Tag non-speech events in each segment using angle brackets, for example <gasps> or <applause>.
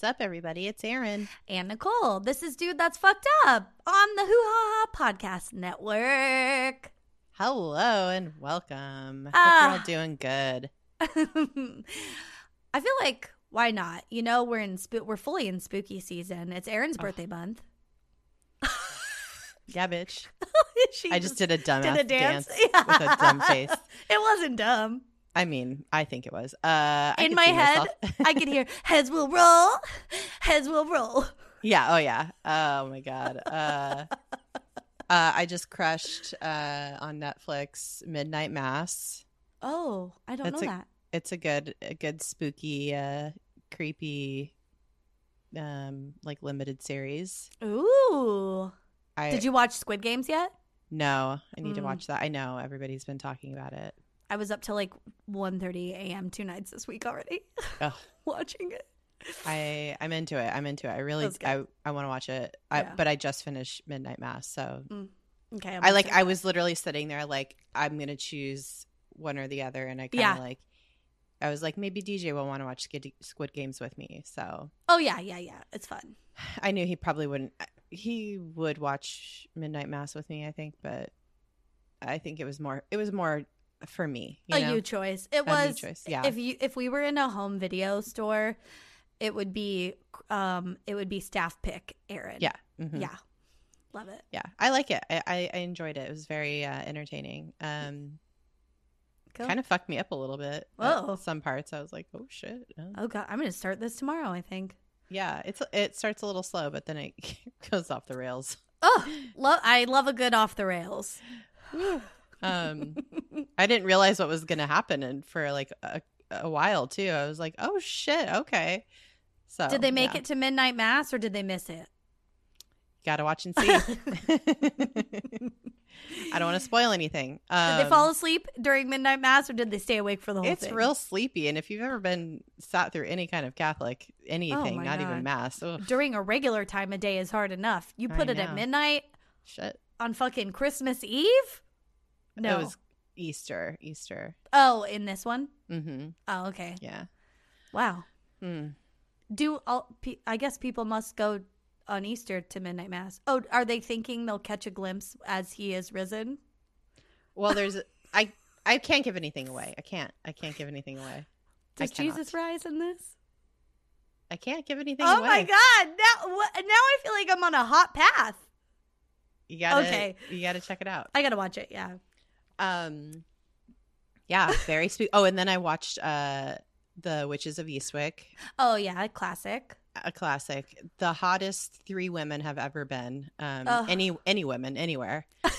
What's up, everybody? It's Aaron. and Nicole. This is Dude That's Fucked Up on the Hoo Ha Ha Podcast Network. Hello and welcome. Hope Ah. you're all doing good. <laughs> I feel like why not? You know, we're in spo- we're fully in spooky season. It's Aaron's Oh. birthday month. <laughs> Yeah, bitch. <laughs> I just did a dumb did a dance, with a dumb face. It wasn't dumb. I mean, I think it was. Uh, In my head. <laughs> I could hear <laughs> heads will roll, heads will roll. yeah. Oh, yeah. Oh my god. Uh, <laughs> uh, I just crushed uh, on Netflix Midnight Mass. Oh, I don't That's know a- that. It's a good, a good spooky, uh, creepy, um, like limited series. Ooh. I Did you watch Squid Games yet? No, I need to Mm. watch that. I know everybody's been talking about it. I was up till like 1.30 a.m. two nights this week already <laughs> Ugh. watching it. I I'm into it. I'm into it. I really I I want to watch it. I Yeah. but I just finished Midnight Mass, so mm. Okay. I'm I like I was literally sitting there like I'm gonna choose one or the other, and I kind of Yeah. like I was like maybe DJ will want to watch Squid Games with me. So. Oh yeah, yeah, yeah. It's fun. <sighs> I knew he probably wouldn't. He would watch Midnight Mass with me, I think, but I think it was more. It was more for me. You a know? you choice. It A was. choice, yeah. If you if we were in a home video store, it would be um it would be staff pick Aaron. yeah. mhm. Yeah. Love it. yeah i like it i i, enjoyed it it was very uh, entertaining um Cool. kind of fucked me up a little bit Whoa. some parts i was like oh shit oh. Oh god, I'm gonna start this tomorrow. I think. yeah it's it starts a little slow but then it <laughs> goes off the rails Oh, love. I love a good off the rails. <sighs> um i didn't realize what was gonna happen and for like a, a while too i was like oh shit okay so did they make yeah. it to midnight mass or did they miss it? gotta watch and <laughs> see <laughs> i don't want to spoil anything um, Did they fall asleep during midnight mass or did they stay awake for the whole it's thing? real sleepy and if you've ever been sat through any kind of catholic anything Oh not God. even mass ugh, during a regular time of day is hard enough. You I put it at midnight shit on fucking Christmas Eve? No. it was easter easter oh, in this one? mm-hmm Oh, okay. yeah Wow. mm. Do all I guess people must go on Easter to midnight mass. Oh, are they thinking they'll catch a glimpse as he is risen? well there's <laughs> i i can't give anything away i can't i can't give anything away Does. Jesus rise in this? i can't give anything Oh away my god. Now what, now I feel like I'm on a hot path. you gotta Okay. you gotta check it out I got to watch it. Yeah. Um yeah very sweet oh and then i watched uh the witches of eastwick Oh yeah, classic. a classic. The hottest three women have ever been. Um, Ugh. any any women anywhere. <laughs>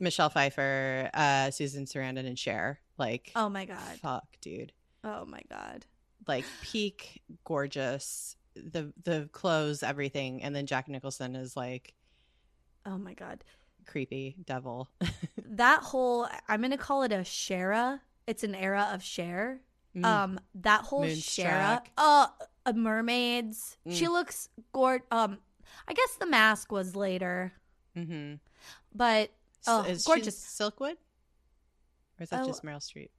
Michelle Pfeiffer, uh, Susan Sarandon, and Cher. Like, Oh my god. fuck, dude. Oh my god. Like peak gorgeous. The the clothes, everything, and then Jack Nicholson is like Oh my god. Creepy devil. That whole I'm going to call it a Shara. It's an era of Cher. Mm. Um that whole Shara. Uh, uh mermaids. She Mm. looks gord um I guess the mask was later, mm-hmm. but oh, is gorgeous. She Silkwood, or is that Oh. just Meryl Streep?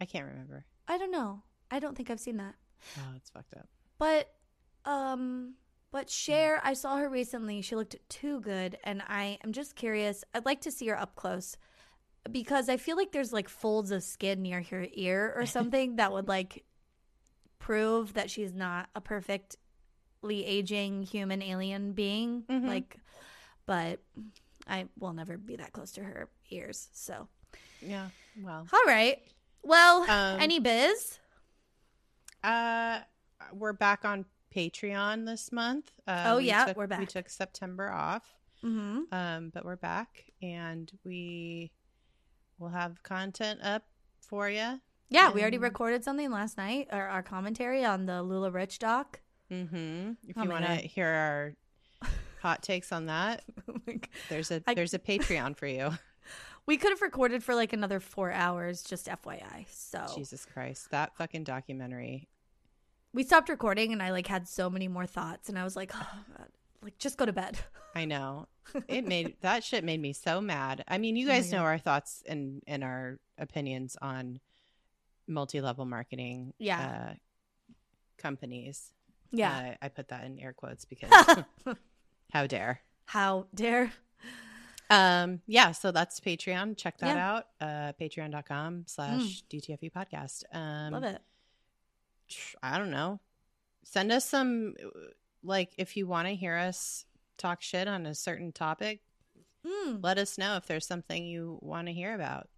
I can't remember. I don't know. I don't think I've seen that. Oh, it's fucked up. But um but Cher, I saw her recently. She looked too good and I am just curious. I'd like to see her up close because I feel like there's like folds of skin near her ear or <laughs> something that would like prove that she's not a perfectly aging human alien being. Mhm. Like but I will never be that close to her ears. So, Yeah. Well. all right. Well, Um, any biz? Uh, we're back on Patreon this month. Uh, Oh, we yeah, took- we're back. We took September off, Mhm. um, but we're back, and we will have content up for you. Yeah, we already recorded something last night, or our commentary on the LuLaRich doc. Mm-hmm. If Oh you want to hear our <laughs> hot takes on that, <laughs> there's a I- there's a Patreon for you. <laughs> we could have recorded for like another four hours, just FYI. So Jesus Christ, that fucking documentary. We stopped recording, and I like had so many more thoughts, and I was like, oh, like just go to bed. <laughs> I know. It made that shit made me so mad. I mean, you Oh guys know God. our thoughts and and our opinions on multi-level marketing Yeah. uh, companies. Yeah. Uh, I put that in air quotes because <laughs> <laughs> how dare. How dare? Um, yeah, so that's Patreon. Check that Yeah. out. Uh, patreon.com slash DTFU podcast. Um, Love it. I don't know. Send us some, like, if you want to hear us talk shit on a certain topic, Mm. let us know if there's something you want to hear about.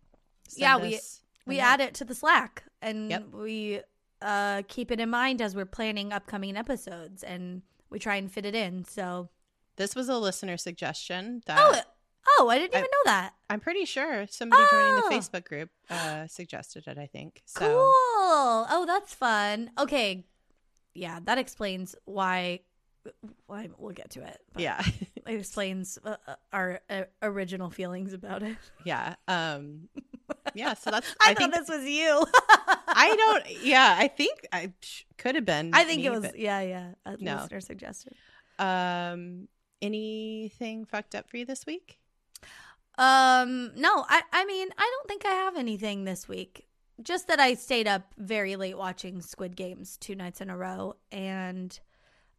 Send Yeah, we- We add it to the Slack and Yep. we uh, keep it in mind as we're planning upcoming episodes and we try and fit it in. So, This was a listener suggestion that oh, oh, I didn't I- even know that. I'm pretty sure somebody joining Oh. the Facebook group uh, suggested it. I think so. Cool. Oh, that's fun. Okay. Yeah, that explains why. why we'll get to it. Yeah, <laughs> It explains uh, uh, our uh, original feelings about it. <laughs> yeah, um, yeah. So that's. <laughs> I, I, thought this was you. I don't. Yeah, I think I sh- could have been. I think me, it was, yeah, yeah. A No. listener suggestion. Um, anything fucked up for you this week? Um, no, I, I mean, I don't think I have anything this week. Just that I stayed up very late watching Squid Games two nights in a row, and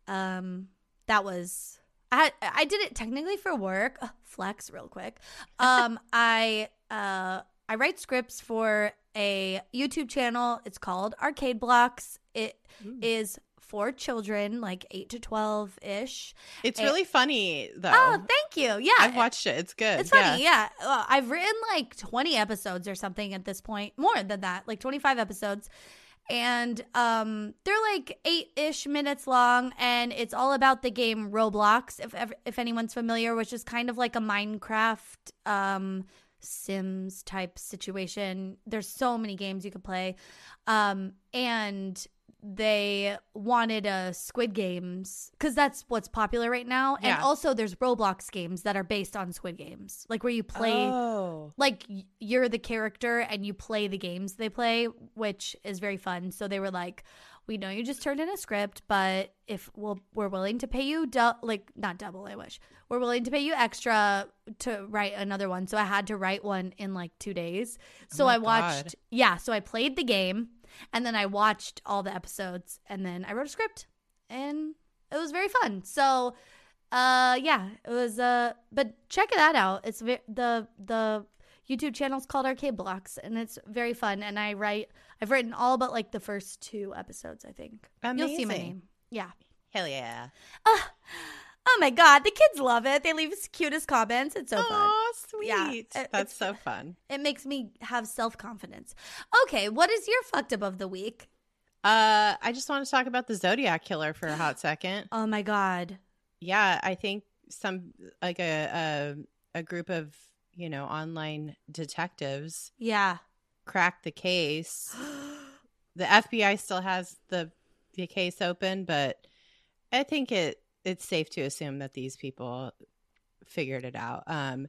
um, that was I I did it technically for work. Ugh, flex real quick. <laughs> Um, I uh I write scripts for a YouTube channel. It's called Arcade Blocks. It is for children, like eight to twelve ish. It's Eh, really funny though. Oh, thank you. Yeah, I've watched it. It's good. it's funny, yeah. Uh, I've written like 20 episodes or something at this point, more than that, like 25 episodes. And um, they're like eight ish minutes long, and it's all about the game Roblox, if if anyone's familiar, which is kind of like a Minecraft um, Sims type situation. There's so many games you could play. Um, and they wanted a Squid Games because that's what's popular right now. And also, there's Roblox games that are based on Squid Games, like where you play, Oh. like you're the character and you play the games they play, which is very fun. So they were like, "We know you just turned in a script, but if we'll, we're willing to pay you, du- like not double, I wish, we're willing to pay you extra to write another one." So I had to write one in like two days. So Oh I watched, God. yeah. So I played the game and then I watched all the episodes and then I wrote a script and it was very fun. So uh yeah, it was uh but check that out. It's ve- the the YouTube channel's called Arcade Blocks and it's very fun and I write I've written all but like the first two episodes, I think. You'll see my name. Yeah. Hell yeah. Oh my god, the kids love it. They leave cutest comments. It's so fun. Oh, sweet. Yeah, it- That's so fun. It makes me have self-confidence. Okay, what is your fucked up of the week? Uh, I just want to talk about the Zodiac killer for a hot <gasps> second. Oh my god. Yeah, I think some like a a, a group of you know online detectives Yeah. cracked the case. <gasps> The FBI still has the the case open, but I think it it's safe to assume that these people figured it out. Um,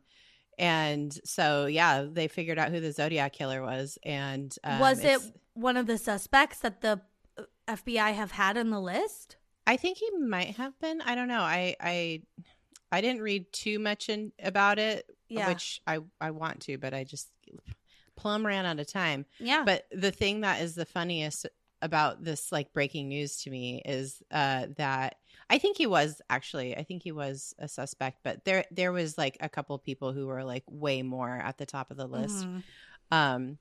and so yeah, they figured out who the Zodiac killer was, and um, was it one of the suspects that the uh, FBI have had on the list? I think he might have been. I don't know. I I I didn't read too much in about it, Yeah. which I I want to, but I just plum ran out of time. yeah. But the thing that is the funniest about this like breaking news to me is uh that I think he was actually I think he was a suspect, but there there was like a couple people who were like way more at the top of the list. Mhm. Um,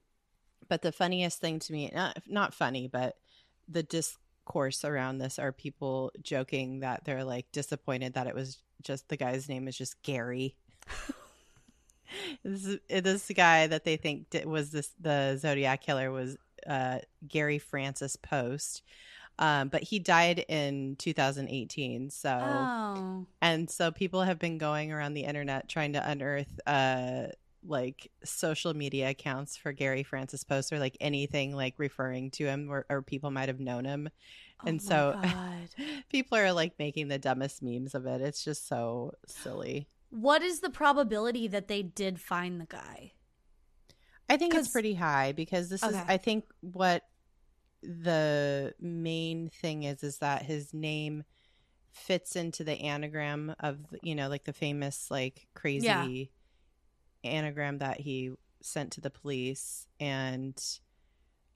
but the funniest thing to me, not not funny, but the discourse around this are people joking that they're like disappointed that it was just the guy's name is just Gary. <laughs> this this guy that they think was this the Zodiac killer was uh, Gary Francis Post. Um, but he died in 2018. So Oh. and so people have been going around the internet trying to unearth uh like social media accounts for Gary Francis Post or like anything like referring to him or, or people might have known him. And Oh so <laughs> people are like making the dumbest memes of it. It's just so silly. what is the probability that they did find the guy? I think it's pretty high because this is I think what the main thing is is that his name fits into the anagram of you know like the famous like crazy Yeah. anagram that he sent to the police and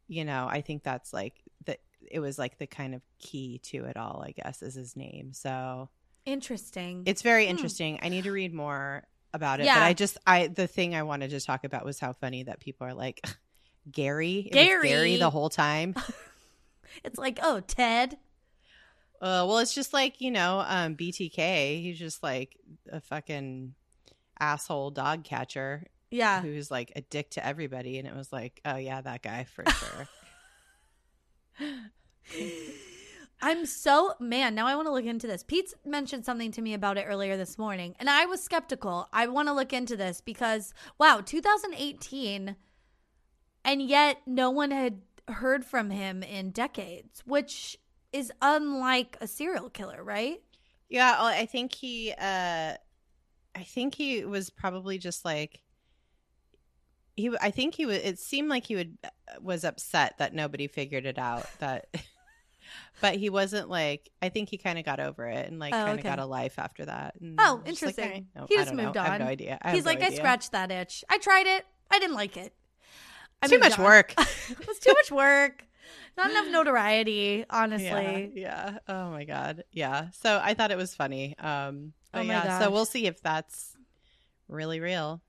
you know I think that's like that it was like the kind of key to it all, I guess, is his name. So Interesting. it's very Hmm. interesting. I need to read more about it. Yeah. But I just I the thing I wanted to talk about was how funny that people are like <laughs> Gary. Gary. Gary the whole time. <laughs> it's like, oh, Ted. Uh, well, it's just like you know, um, BTK. He's just like a fucking asshole dog catcher Yeah. who's like a dick to everybody, and it was like, oh yeah, that guy for sure. <laughs> I'm so man. Now I want to look into this. Pete mentioned something to me about it earlier this morning, and I was skeptical. I want to look into this because wow, 2018, and yet no one had heard from him in decades, which is unlike a serial killer, right? yeah, I think he, uh, I think he was probably just like. He, I think he was. It seemed like he would was upset that nobody figured it out. That, <laughs> but he wasn't like. I think he kind of got over it and like Oh, kind of okay. got a life after that. and Oh, like, interesting. "Eh, no, He just don't know. moved I have no idea. Have He's no like, I scratched that itch. I tried it. I didn't like it. I Too moved much on. work. <laughs> it was too much work. Not enough notoriety, honestly. Yeah, yeah. Oh my god. Yeah. So I thought it was funny. Um but Oh my yeah, so we'll see if that's really real.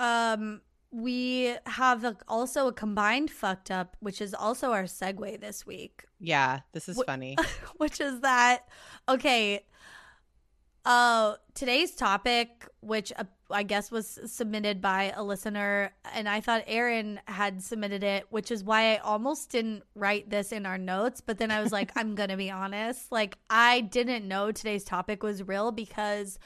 Um, we have a, also a combined fucked up, which is also our segue this week, Yeah, this is Wh- funny. <laughs> which is that okay. Uh, today's topic, which uh, I guess was submitted by a listener, and I thought Aaron had submitted it, which is why I almost didn't write this in our notes. But then I was like, I'm gonna be honest, like I didn't know today's topic was real because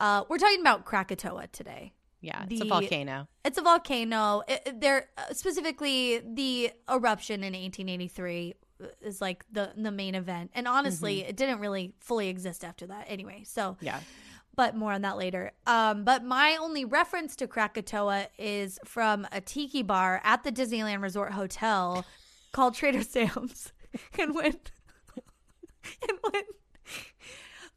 uh, we're talking about Krakatoa today. Yeah, it's a volcano. It's a volcano. It, there uh, specifically the eruption in 1883 is like the the main event. And honestly, it didn't really fully exist after that anyway. So, Yeah. But more on that later. Um, but my only reference to Krakatoa is from a tiki bar at the Disneyland Resort Hotel called Trader Sam's. <laughs> and when <laughs> and when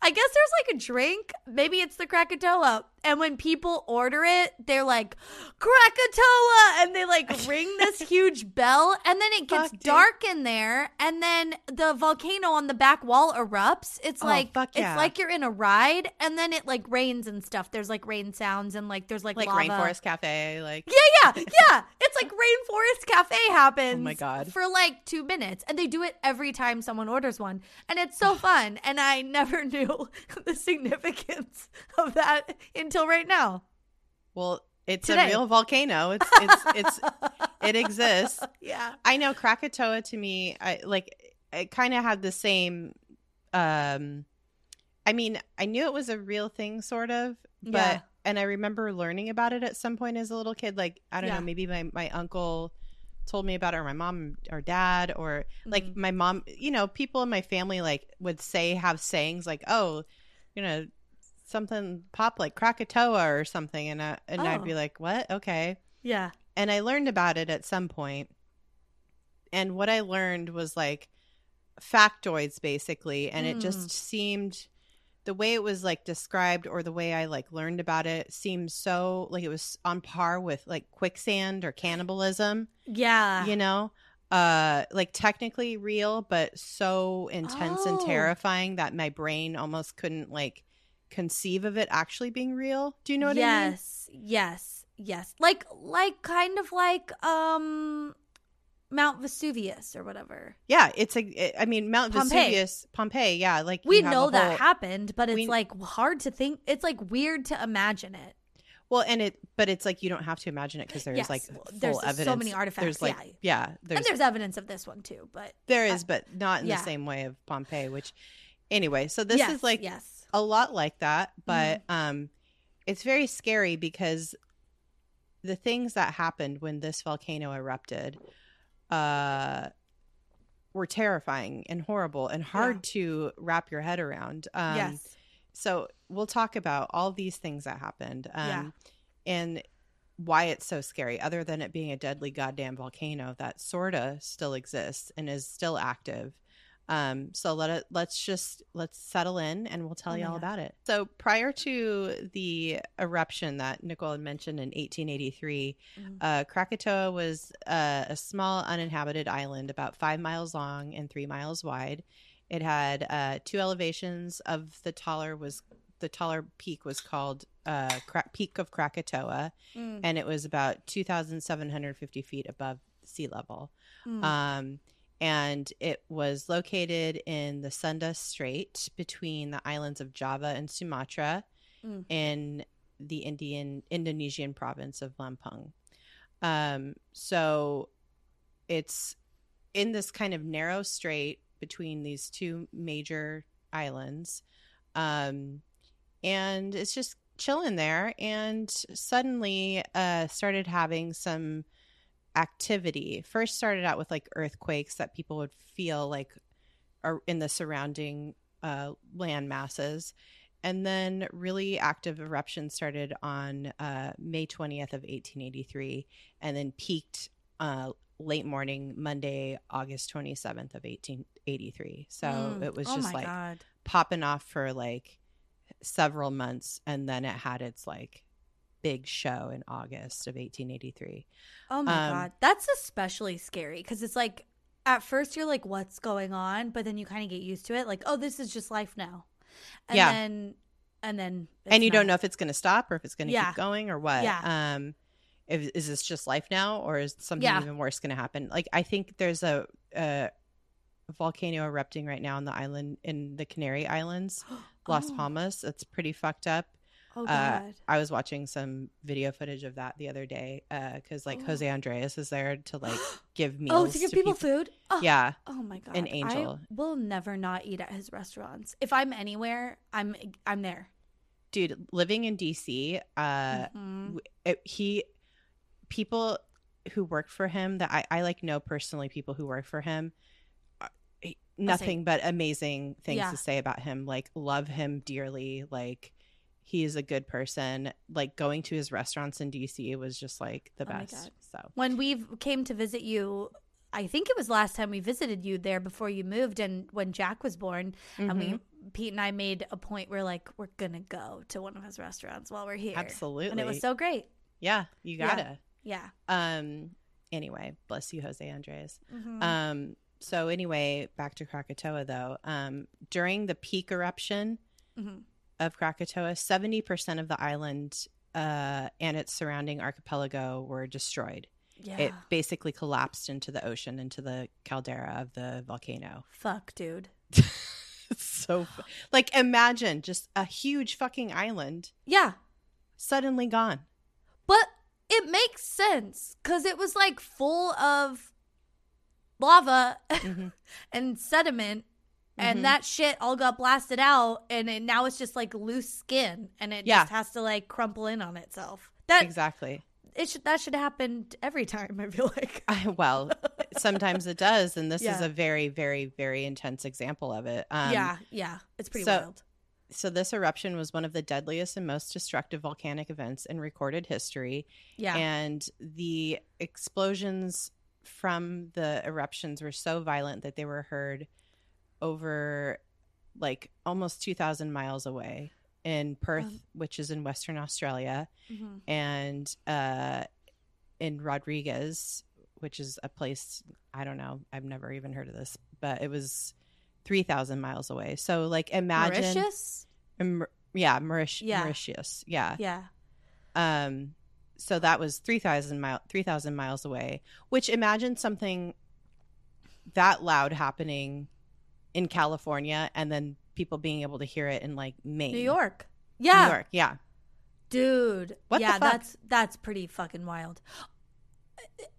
I guess there's like a drink, maybe it's the Krakatoa, and when people order it, they're like Krakatoa, and they like <laughs> ring this huge bell, and then it gets Fuck, dude. dark in there, and then the volcano on the back wall erupts. It's Oh, like yeah. it's like you're in a ride, and then it like rains and stuff. There's like rain sounds, and like there's like Like lava. Rainforest Cafe, like Yeah, yeah, yeah. It's like Rainforest Cafe happens. Oh my God. For like two minutes, and they do it every time someone orders one, and it's so fun. And I never <laughs> knew <laughs> the significance of that until right now. well, it's Today. a real volcano. It's it's it's <laughs> it exists. Yeah. I know Krakatoa to me, I like it kind of had the same um I mean, I knew it was a real thing sort of, but Yeah. and I remember learning about it at some point as a little kid like I don't Yeah. know, maybe my my uncle told me about it or my mom or dad or like Mhm. my mom, you know, people in my family like would say have sayings like, "Oh, you know, something pop like Krakatoa or something." And I, and I'd Oh. be like, "What? Okay." Yeah. and I learned about it at some. And what I learned was like factoids basically, and it Mm. just seemed the way it was like described or the way I like learned about it seemed so like it was on par with like quicksand or cannibalism, Yeah. you know? Uh like technically real but so intense and Oh. terrifying that my brain almost couldn't like conceive of it actually being real. Do you know what I mean? yes. Yes. Yes. Like like kind of like um Mount Vesuvius or whatever. Yeah, it's a. I mean, Mount Pompeii. Vesuvius, Pompeii. Yeah, like We know that whole- happened, but it's we- like hard to think. It's like weird to imagine it. Well, and it, but it's like you don't have to imagine it because there's Yes, like full there's so many artifacts, There's like yeah. yeah, there's, and there's evidence of this one too, but there is, but not in yeah. the same way of Pompeii. Which anyway, so this yes, is like yes, a lot like that, but Mm-hmm. um, it's very scary because the things that happened when this volcano erupted, uh, were terrifying and horrible and hard to wrap your head around. Um, yes, so we'll talk about all these things that happened um, Yeah. and why it's so scary other than it being a deadly goddamn volcano that sorta still exists and is still active Um, so let it let's just let's settle in and we'll tell Oh you all God. about it. So prior to the eruption that Nicole had mentioned in 1883, Mhm. uh, Krakatoa was uh, a small uninhabited island about five miles long and three miles wide. It had uh, two elevations. Of the taller was the taller peak was called uh, Kra- Peak of Krakatoa, Mm, and it was about 2,750 feet above sea level. mm. Um, and it was located in the Sunda Strait between the islands of Java and Sumatra Mm. in the Indian Indonesian province of Lampung. Um, so it's in this kind of narrow strait between these two major islands. Um, and it's just chilling there and suddenly uh, started having some activity first started out with like earthquakes that people would feel like are in the surrounding uh, land masses and then really active eruptions started on uh, may 20th of 1883 and then peaked uh, late morning monday august 27th of 1883 so Mm. it was oh just like God. popping off for like several months and then it had its like big show in august of 1883 Oh my Um, god, that's especially scary because it's like at first you're like, "What's going on?" But then you kind of get used to it, like, "Oh, this is just life now." And Yeah. then, and then, and you don't know if it's going to stop or if it's going to Yeah. keep going or what. Yeah. Um, if, is this just life now, or is something Yeah. even worse going to happen? Like, I think there's a, a volcano erupting right now on the island in the Canary Islands, <gasps> Las Oh. Palmas. It's pretty fucked up. Oh uh, god. I was watching some video footage of that the other day because, like, Oh. Jose Andres is there to like <gasps> give meals. oh, to give people, food. Oh. Yeah, Oh my god. An angel. I will never not eat at his restaurants. If I'm anywhere, I'm I'm there. dude, living in DC, uh, Mhm. it, he people who work for him that I, I like know personally people who work for him uh, nothing but amazing things Yeah. to say about him like love him dearly like he is a good person like going to his restaurants in dc was just like the Oh best so When we came to visit you, I think it was last time we visited you there before you moved, and when Jack was born, and we Mhm. Pete and I made a point. We're like, we're gonna go to one of his restaurants while we're here. absolutely and it was so great. yeah you gotta Yeah. um anyway bless you jose andres Mhm. Um, so anyway, back to Krakatoa though. Um, during the peak eruption Mhm. Of Krakatoa, seventy percent of the island uh, and its surrounding archipelago were destroyed. Yeah. It basically collapsed into the ocean, into the caldera of the volcano. Fuck, dude. <laughs> so like imagine just a huge fucking island Yeah. suddenly gone. But it makes sense because it was like full of lava Mhm. <laughs> and sediment, And that shit all got blasted out, and it, now it's just like loose skin, and it Yeah. just has to like crumple in on itself. That Exactly. it should that should happen every time. I feel like. <laughs> I, well, sometimes it does, and this is a very, very, very intense example of it. Um, yeah, yeah, it's pretty so- wild. so this eruption was one of the deadliest and most destructive volcanic events in recorded history Yeah, and the explosions from the eruptions were so violent that they were heard over like almost 2000 miles away in Perth which is in western Australia Mhm. and uh in Rodrigues which is a place I don't know I've never even heard of this but it was 3000 miles away so like imagine Mauritius. Maur- yeah, Mauritius. Yeah. Mauritius. Yeah. Yeah, Um, so that was three thousand mile, three thousand miles away. Which imagine something that loud happening in California, and then people being able to hear it in like Maine, New York. Yeah, New York. Yeah, dude. What the yeah, fuck? that's that's pretty fucking wild.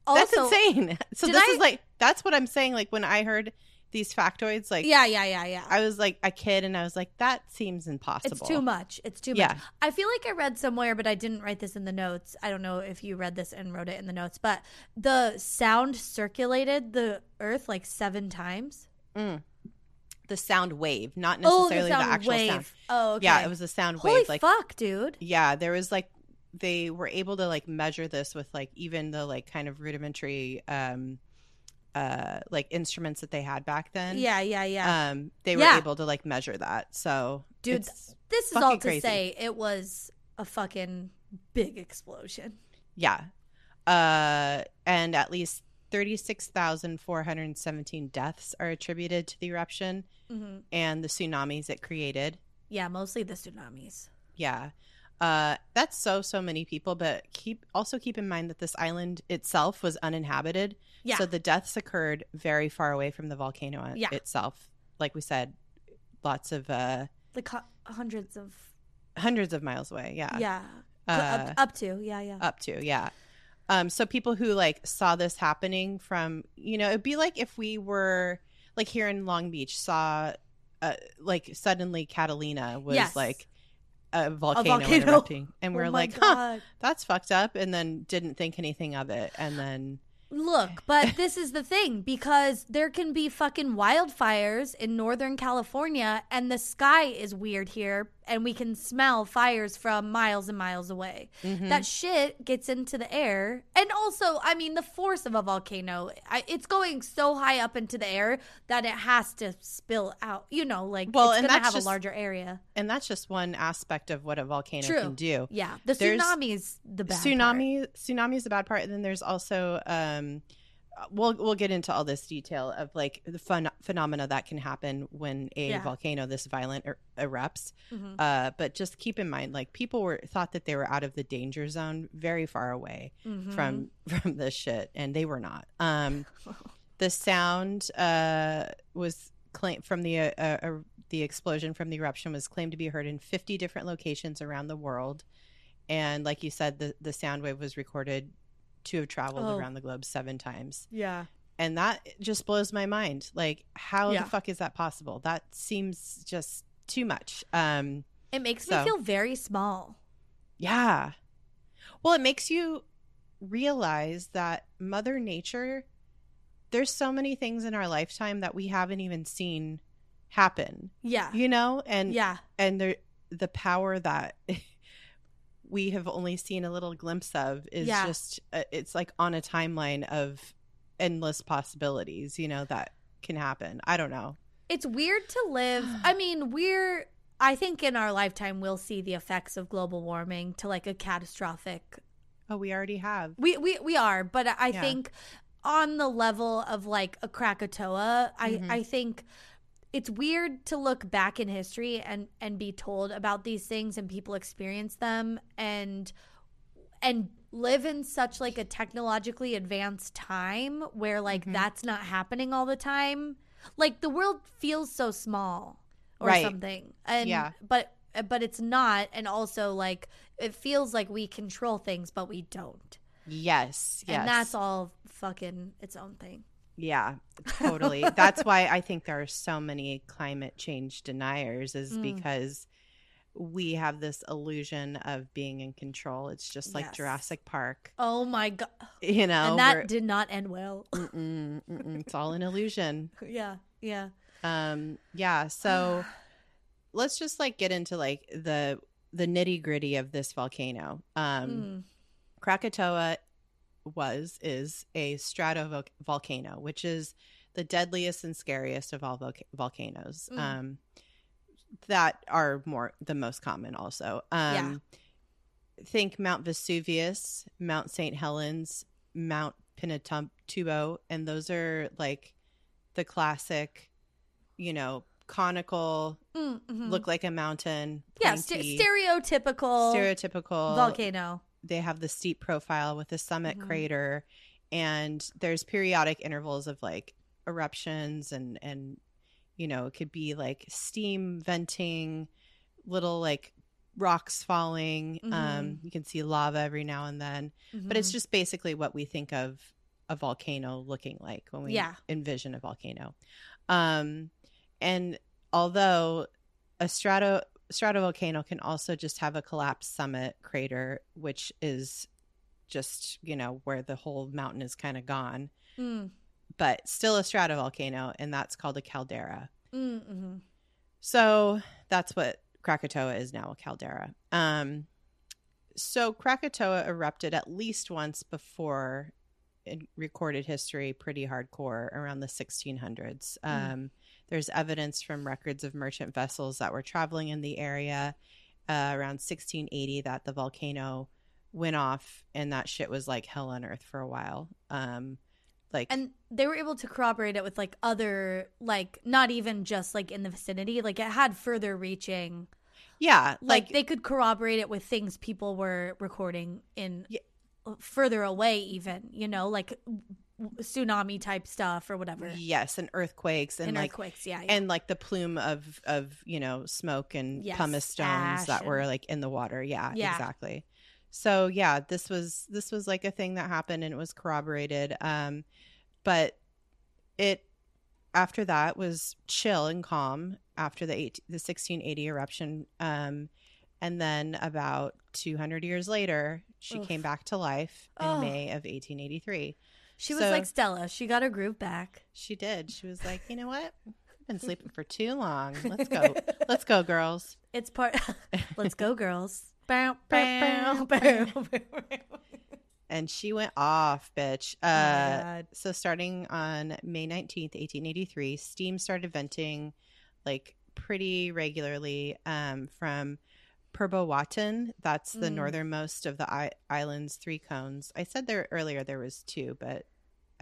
that's insane. <laughs> So this I- is like that's what I'm saying. Like when I heard these factoids, like Yeah, yeah, yeah, yeah. I was like a kid, and I was like, that seems impossible. It's too much. It's too much. Yeah. I feel like I read somewhere, but I didn't write this in the notes. I don't know if you read this and wrote it in the notes, but the sound circulated the earth like seven times. Mm. The sound wave, not Oh, necessarily the the, sound actual wave. sound. Oh, okay. Yeah, it was a sound Holy wave. Like fuck, dude. yeah there was like they were able to like measure this with like even the like kind of rudimentary um uh like instruments that they had back then. Yeah, yeah, yeah. Um they were Yeah. able to like measure that. So Dude, this is all to crazy. say it was a fucking big explosion. yeah. Uh and at least 36,417 deaths are attributed to the eruption hmm and the tsunamis it created. Yeah, mostly the tsunamis. Yeah. Uh, that's so so many people, but keep also keep in mind that this island itself was uninhabited. Yeah. So the deaths occurred very far away from the volcano Yeah. itself. Like we said, lots of uh Like hu- hundreds of hundreds of miles away. Yeah. yeah, Uh, up, up to yeah, yeah. up to, yeah. Um, so people who like saw this happening from, you know, it'd be like if we were like here in Long Beach saw, uh, like suddenly Catalina was Yes. like a volcano, volcano. erupting, and <laughs> Oh we're my like, huh, that's fucked up, and then didn't think anything of it, and then Look, but <laughs> this is the thing because there can be fucking wildfires in Northern California and the sky is weird here and we can smell fires from miles and miles away. Mhm. That shit gets into the air. And also, I mean, the force of a volcano, I, it's going so high up into the air that it has to spill out. You know, like Well, it's and going to have just- a larger area. and that's just one aspect of what a volcano True. can do. Yeah. The There's- tsunami's the bad part. tsunami tsunami is the bad part and then there's also um we'll we'll get into all this detail of like the fun phenomena that can happen when a Yeah. volcano this violent er- erupts Mhm. uh but just keep in mind like people were thought that they were out of the danger zone very far away Mhm. from from this shit and they were not um <laughs> the sound uh was claimed from the uh, uh, uh, the explosion from the eruption was claimed to be heard in 50 different locations around the world and like you said the the sound wave was recorded to have traveled Oh. around the globe seven times Yeah. and that just blows my mind like how Yeah. the fuck is that possible that seems just too much um It makes So- me feel very small. yeah well it makes you realize that mother nature there's so many things in our lifetime that we haven't even seen happen Yeah. you know and yeah. and the the power that <laughs> we have only seen a little glimpse of is Yeah. just uh, it's like on a timeline of endless possibilities you know that can happen i don't know It's weird to live. <sighs> I mean, we're I think in our lifetime we'll see the effects of global warming to like a catastrophic. oh we already have We we we are, but I Yeah. think on the level of like a Krakatoa, I Mhm. I think it's weird to look back in history and and be told about these things and people experience them and and live in such like a technologically advanced time where like Mhm. that's not happening all the time like the world feels so small or Right. something and Yeah. but but it's not and also like it feels like we control things but we don't yes yes and that's all fucking its own thing yeah totally. <laughs> That's why i think there are so many climate change deniers is Mm. because we have this illusion of being in control. It's just like Yes. jurassic park. Oh my god you know and that did not end well. Mm-mm, mm-mm, it's all an illusion. <laughs> Yeah yeah. Um yeah so <sighs> let's just like get into like the the nitty gritty of this volcano. Um Mm. krakatoa was is a stratovolcano which is the deadliest and scariest of all volca- volcanoes Mm. um that are more the most common also um think mount vesuvius mount st helens mount pinatubo and those are like the classic you know conical Mm, mhm. look like a mountain yeah st- stereotypical stereotypical volcano they have the steep profile with the summit Mhm. crater and there's periodic intervals of like eruptions and and you know it could be like steam venting little like rocks falling um Mhm. you can see lava every now and then but it's Mhm. just basically what we think of a volcano looking like when we Yeah. envision a volcano um and although a strato stratovolcano can also just have a collapsed summit crater which is just you know where the whole mountain is kind of gone Mm, but still a stratovolcano and that's called a caldera mm, mhm. so that's what Krakatoa is now a caldera. Um, so Krakatoa erupted at least once before in recorded history pretty hardcore around the 1600s. Mm. Um, there's evidence from records of merchant vessels that were traveling in the area uh, around 1680 that the volcano went off and that shit was like hell on earth for a while. Um, like And they were able to corroborate it with like other, like not even just like in the vicinity. Like it had further reaching. yeah, Like, like, they could corroborate it with things people were recording in Yeah. further away, even you know, like tsunami type stuff or whatever. yes, and earthquakes and And like earthquakes, yeah, yeah. and like the plume of of you know smoke and Yes, pumice stones that were like in the water yeah, Yeah. exactly so yeah this was this was like a thing that happened and it was corroborated um but it after that was chill and calm after the eight, the 1680 eruption um and then about 200 years later she Oof. came back to life in Oh. may of 1883 she was so- like Stella. She got her groove back. she did. She was like, you know what? I've been sleeping for too long. Let's go. <laughs> Let's go, girls. It's part. <laughs> Let's go, girls. <laughs> Bow, Bow, bow. And she went off, bitch. Oh Uh, God. so starting on May 19th, 1883, steam started venting like pretty regularly um, from Perboewatan. That's the Mm. northernmost of the I- island's three cones. I said there earlier there was two, but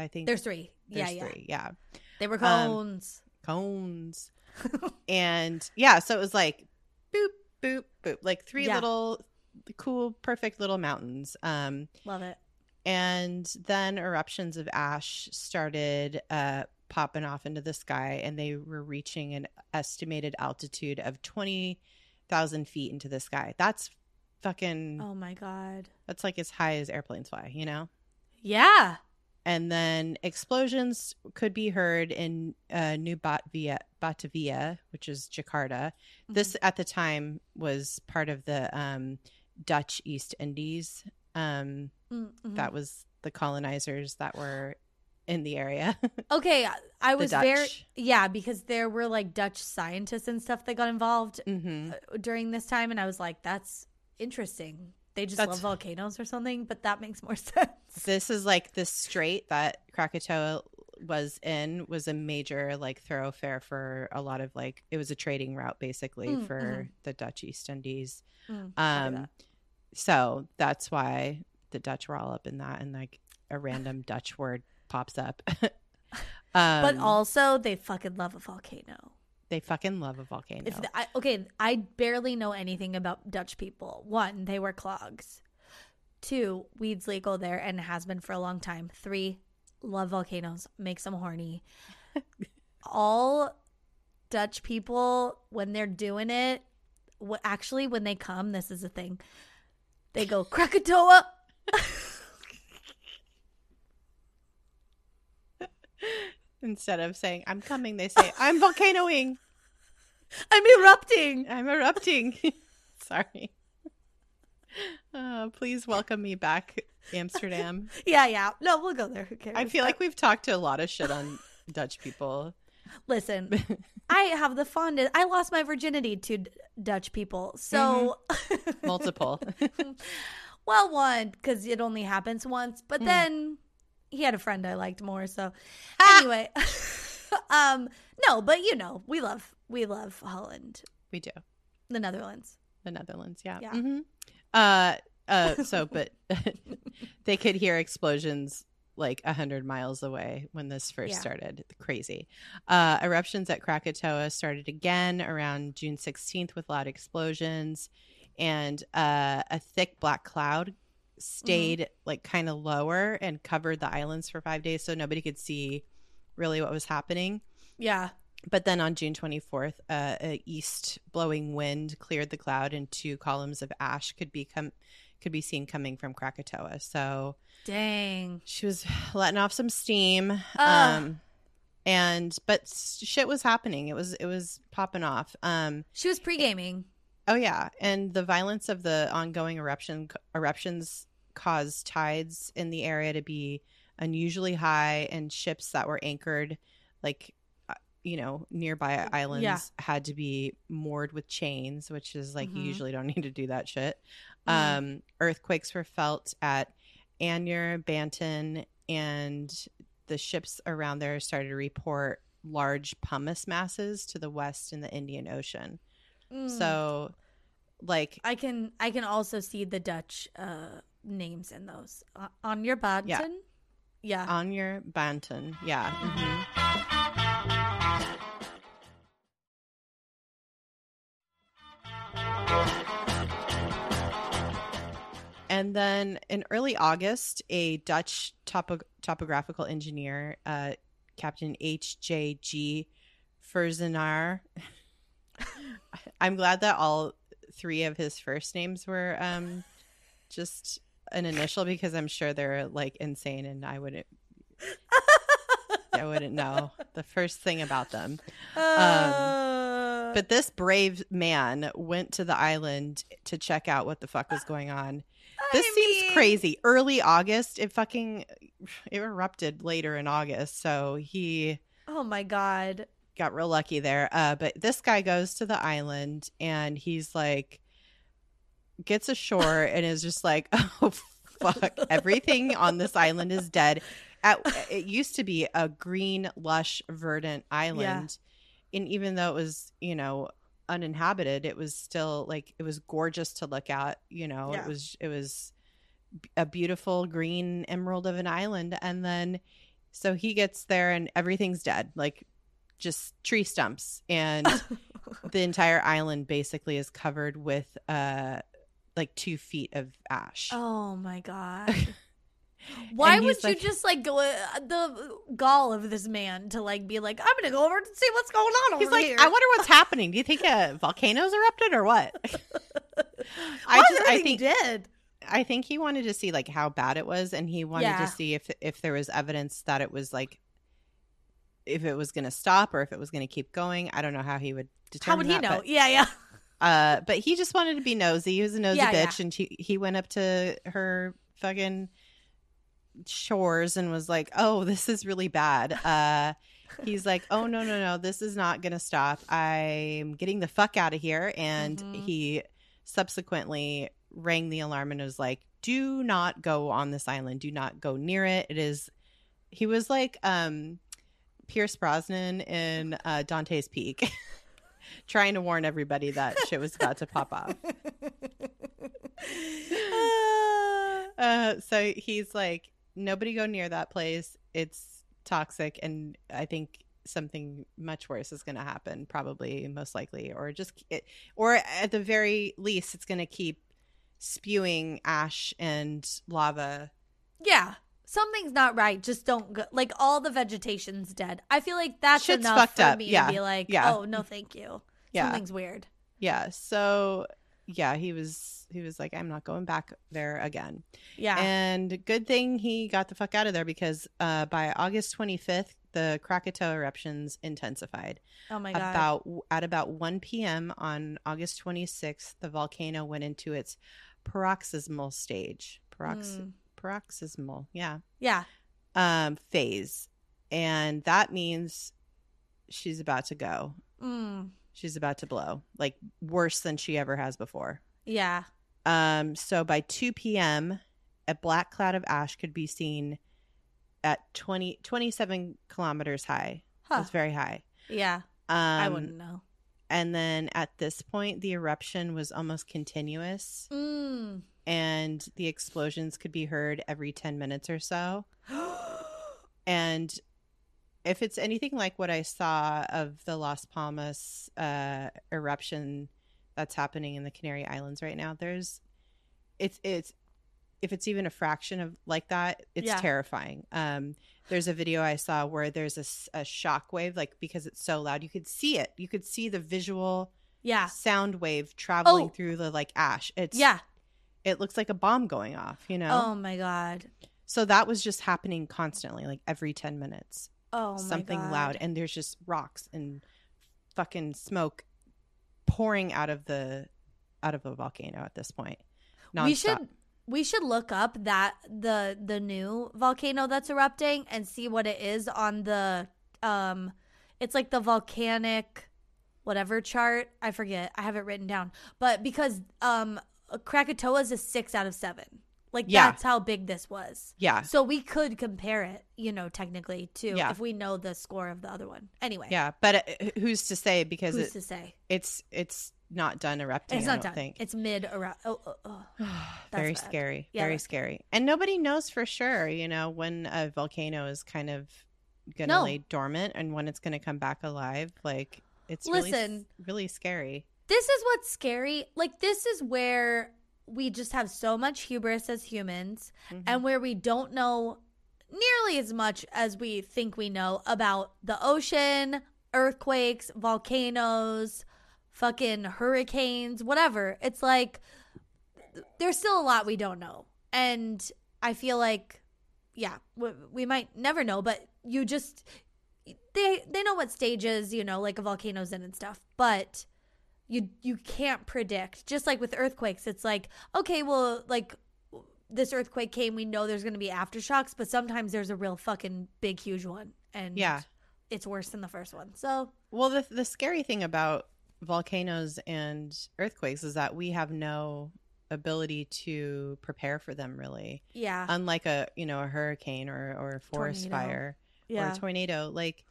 I think There's three. yeah, there's yeah. three. Yeah. They were Um, cones. cones. <laughs> and yeah, so it was like boop, boop, boop, like three Yeah. little cool, perfect little mountains. Um, Love it. and then eruptions of ash started uh, popping off into the sky, and they were reaching an estimated altitude of 20,000 feet into the sky. That's fucking, Oh my god. that's like as high as airplanes fly, you know? Yeah. And then explosions could be heard in uh, New Batavia, Batavia, which is Jakarta. This at the time was part of the um, Dutch East Indies. Um, Mm-hmm. That was the colonizers that were in the area. <laughs> Okay, I- was very yeah because there were like Dutch scientists and stuff that got involved hmm uh, during this time, and I was like, that's interesting. They just That's- love volcanoes or something, but that makes more <laughs> sense. This is like the strait that Krakatoa was in was a major like thoroughfare for a lot of like it was a trading route basically Mm, for mhm. the Dutch East Indies. Mm, Um, that. so that's why the Dutch were all up in that, and like a random Dutch word pops up. <laughs> um, but also they fucking love a volcano. They fucking love a volcano. If the, I, okay, I barely know anything about Dutch people. One, they wear clogs. Two, weed's legal there and has been for a long time. Three, love volcanoes, makes them horny. <laughs> All Dutch people, when they're doing it, actually, when they come, this is a thing. They go Krakatoa. <laughs> Instead of saying "I'm coming," they say "I'm volcanoing." <laughs> I'm erupting. I'm erupting. <laughs> Sorry. Uh, please welcome me back, Amsterdam. <laughs> Yeah, yeah. No, we'll go there. Who cares? I feel like we've talked to a lot of shit on Dutch people. Listen, I have the fondest. I lost my virginity to D- Dutch people. So, Multiple. well, one, because it only happens once, but Hmm. then he had a friend I liked more. So, Ah! anyway, <laughs> um, no, but you know, we love, we love Holland, we do. the Netherlands. The Netherlands, yeah. Yeah. Mhm. Uh, uh, <laughs> so, but <laughs> they could hear explosions like a hundred miles away when this first Yeah. started. Crazy. Uh, eruptions at Krakatoa started again around June 16th with loud explosions, and uh, a thick black cloud stayed like kind of lower and covered the islands for five days, so nobody could see really what was happening. Yeah. But then on June 24th, uh, a east blowing wind cleared the cloud, and two columns of ash could be come could be seen coming from Krakatoa. So Dang. she was <sighs> letting off some steam, Ugh. um, and but shit was happening. It was it was popping off. Um, She was pre gaming. oh yeah, and the violence of the ongoing eruption eruptions caused tides in the area to be unusually high, and ships that were anchored like uh, you know nearby islands Yeah. had to be moored with chains which is like you Mhm. usually don't <laughs> need to do that shit Mhm. um earthquakes were felt at Anyer, Banton, and the ships around there started to report large pumice masses to the west in the Indian Ocean. Mm. So, like, I can I can also see the Dutch uh, names in those uh, on your Banten. Yeah. Yeah. on your Banton, yeah. mhm. And then in early August, a Dutch topo- topographical engineer, uh, Captain H.J.G. Ferzenaar, <laughs> I'm glad that all three of his first names were um, just an initial because I'm sure they're like insane and I wouldn't <laughs> I wouldn't know the first thing about them. Uh, But this brave man went to the island to check out what the fuck was going on. This I seems crazy. Early August, it fucking <sighs> it erupted later in August, so he Oh my god. got real lucky there. Uh, but this guy goes to the island and he's like, gets ashore and is just like, <laughs> oh fuck, everything on this island is dead. At, it used to be a green, lush, verdant island, and even though it was, you know, uninhabited, it was still like it was gorgeous to look at. You know, Yeah. it was it was a beautiful green emerald of an island, and then so he gets there and everything's dead, like just tree stumps, and <laughs> the entire island basically is covered with uh like two feet of ash. Oh my god. <laughs> Why would he's you just like go uh, the gall of this man to like be like I'm gonna go over and see what's going on He's over like, here? I wonder what's <laughs> happening. Do you think a volcano's erupted or what? <laughs> I just, I think, did. I think he wanted to see like how bad it was, and he wanted Yeah. to see if if there was evidence that it was like if it was going to stop or if it was going to keep going. I don't know how he would determine. How would he that, know? but- yeah, yeah. Uh, but he just wanted to be nosy. He was a nosy Yeah, yeah. bitch, and he he went up to her fucking shores and was like, "Oh, this is really bad." Uh, he's like, "Oh no, no, no, this is not gonna stop. I'm getting the fuck out of here." And Mhm. he subsequently rang the alarm and was like, "Do not go on this island. Do not go near it. It is." He was like, um, Pierce Brosnan in uh, Dante's Peak. <laughs> Trying to warn everybody that shit was about to pop off. <laughs> Uh, so he's like, nobody go near that place. It's toxic, and I think something much worse is going to happen, probably, most likely, or just, it, or at the very least, it's going to keep spewing ash and lava. yeah. Something's not right. Just don't go. Like all the vegetation's dead. I feel like that's Shit's enough for up. me Yeah. to be like, Yeah. oh no, thank you. Yeah, Something's weird. yeah. So yeah, he was he was like, I'm not going back there again. Yeah. And good thing he got the fuck out of there because uh, by August 25th, the Krakatoa eruptions intensified. oh my god. about at about 1 p.m. on August 26th, the volcano went into its paroxysmal stage. Parox- Mm. Paroxysmal, yeah, yeah. um, phase, and that means she's about to go. Mm. She's about to blow, like worse than she ever has before. Yeah. Um, so by 2 p.m., a black cloud of ash could be seen at 20, 27 kilometers high. Huh. It's very high. Yeah. Um, I wouldn't know. And then at this point, the eruption was almost continuous, Mm. And the explosions could be heard every 10 minutes or so. <gasps> And if it's anything like what I saw of the Las Palmas uh, eruption that's happening in the Canary Islands right now, there's it's it's if it's even a fraction of like that, it's Yeah. terrifying. Um, there's a video I saw where there's a shock wave, like because it's so loud, you could see it. You could see the visual yeah. sound wave traveling Oh. through the like ash. It's Yeah. It looks like a bomb going off, you know. Oh my god. So that was just happening constantly, like every ten minutes, Oh my something god. loud, and there's just rocks and fucking smoke pouring out of the out of the volcano at this point. we should we should look up that the the new volcano that's erupting and see what it is on the um it's like the volcanic whatever chart i forget i have it written down but because um krakatoa is a six out of seven Like Yeah. that's how big this was. Yeah. So we could compare it, you know, technically to Yeah. if we know the score of the other one. Anyway, Yeah, but uh, who's to say because who's it, to say? it's it's not done erupting. It's I not don't done. think. It's mid around. Oh, oh, oh. <sighs> Very bad. scary. Yeah, very scary. And nobody knows for sure, you know, when a volcano is kind of going to No. lay dormant and when it's going to come back alive. Like it's really, Listen. really scary. This is what's scary. Like this is where we just have so much hubris as humans, Mhm. and where we don't know nearly as much as we think we know about the ocean, earthquakes, volcanoes, fucking hurricanes, whatever. It's like there's still a lot we don't know. And I feel like yeah, we, we might never know, but you just they they know what stages, you know, like a volcano's in and stuff. But you you can't predict. Just like with earthquakes, it's like, okay, well, like this earthquake came, we know there's going to be aftershocks, but sometimes there's a real fucking big huge one and Yeah. it's worse than the first one. So, Well, the the scary thing about volcanoes and earthquakes is that we have no ability to prepare for them really. yeah. Unlike a, you know, a hurricane or or a forest Tornado. fire or a tornado, like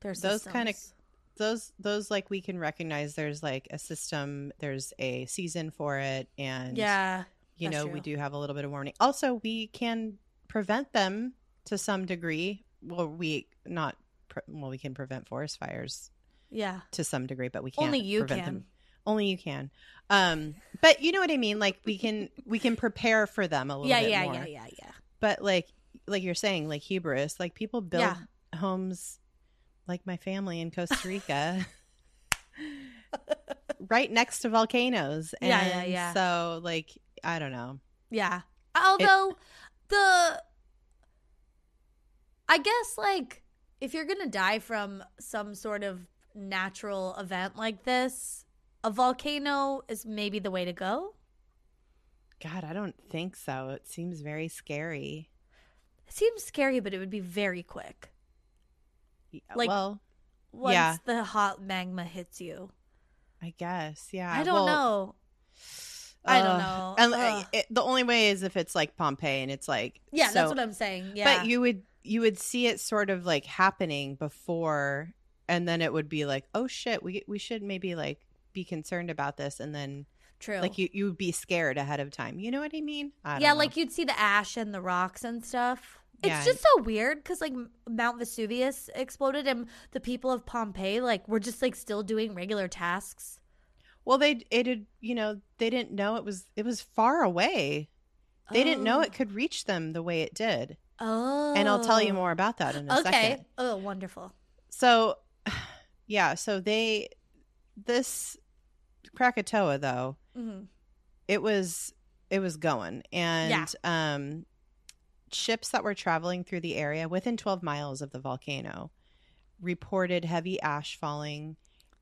there's those kinda- systems. Those those like we can recognize there's like a system there's a season for it and Yeah. you know we do have a little bit of warning also we can prevent them to some degree well we not pre- well we can prevent forest fires Yeah. to some degree but we can't Only you prevent can. them only you can um but you know what i mean like we can we can prepare for them a little Yeah, bit yeah, more yeah, yeah, yeah. but like like you're saying like hubris like people build Yeah. homes like my family in costa rica right next to volcanoes and <laughs> Yeah, yeah, yeah. so like i don't know Yeah. Although the I guess like if you're going to die from some sort of natural event like this, a volcano is maybe the way to go. god i don't think so it seems very scary It seems scary, but it would be very quick. Like- well Once Yeah. the hot magma hits you. i guess yeah I don't well, know. I don't know. and uh, it, the only way is if it's like pompeii and it's like Yeah, so- that's what I'm saying. Yeah. But you would you would see it sort of like happening before and then it would be like, "Oh shit, we we should maybe like be concerned about this." And then True. like you you would be scared ahead of time. You know what I mean? I don't yeah, know. like you'd see the ash and the rocks and stuff. Yeah. It's just so weird because like Mount Vesuvius exploded and the people of Pompeii like were just like still doing regular tasks. well, they it had, you know, they didn't know it was it was far away. They didn't know Oh. it could reach them the way it did. Oh, And I'll tell you more about that in a Okay. second. Oh, wonderful. So, <sighs> yeah, so they this Krakatoa though, hmm it was it was going and um ships that were traveling through the area within 12 miles of the volcano reported heavy ash falling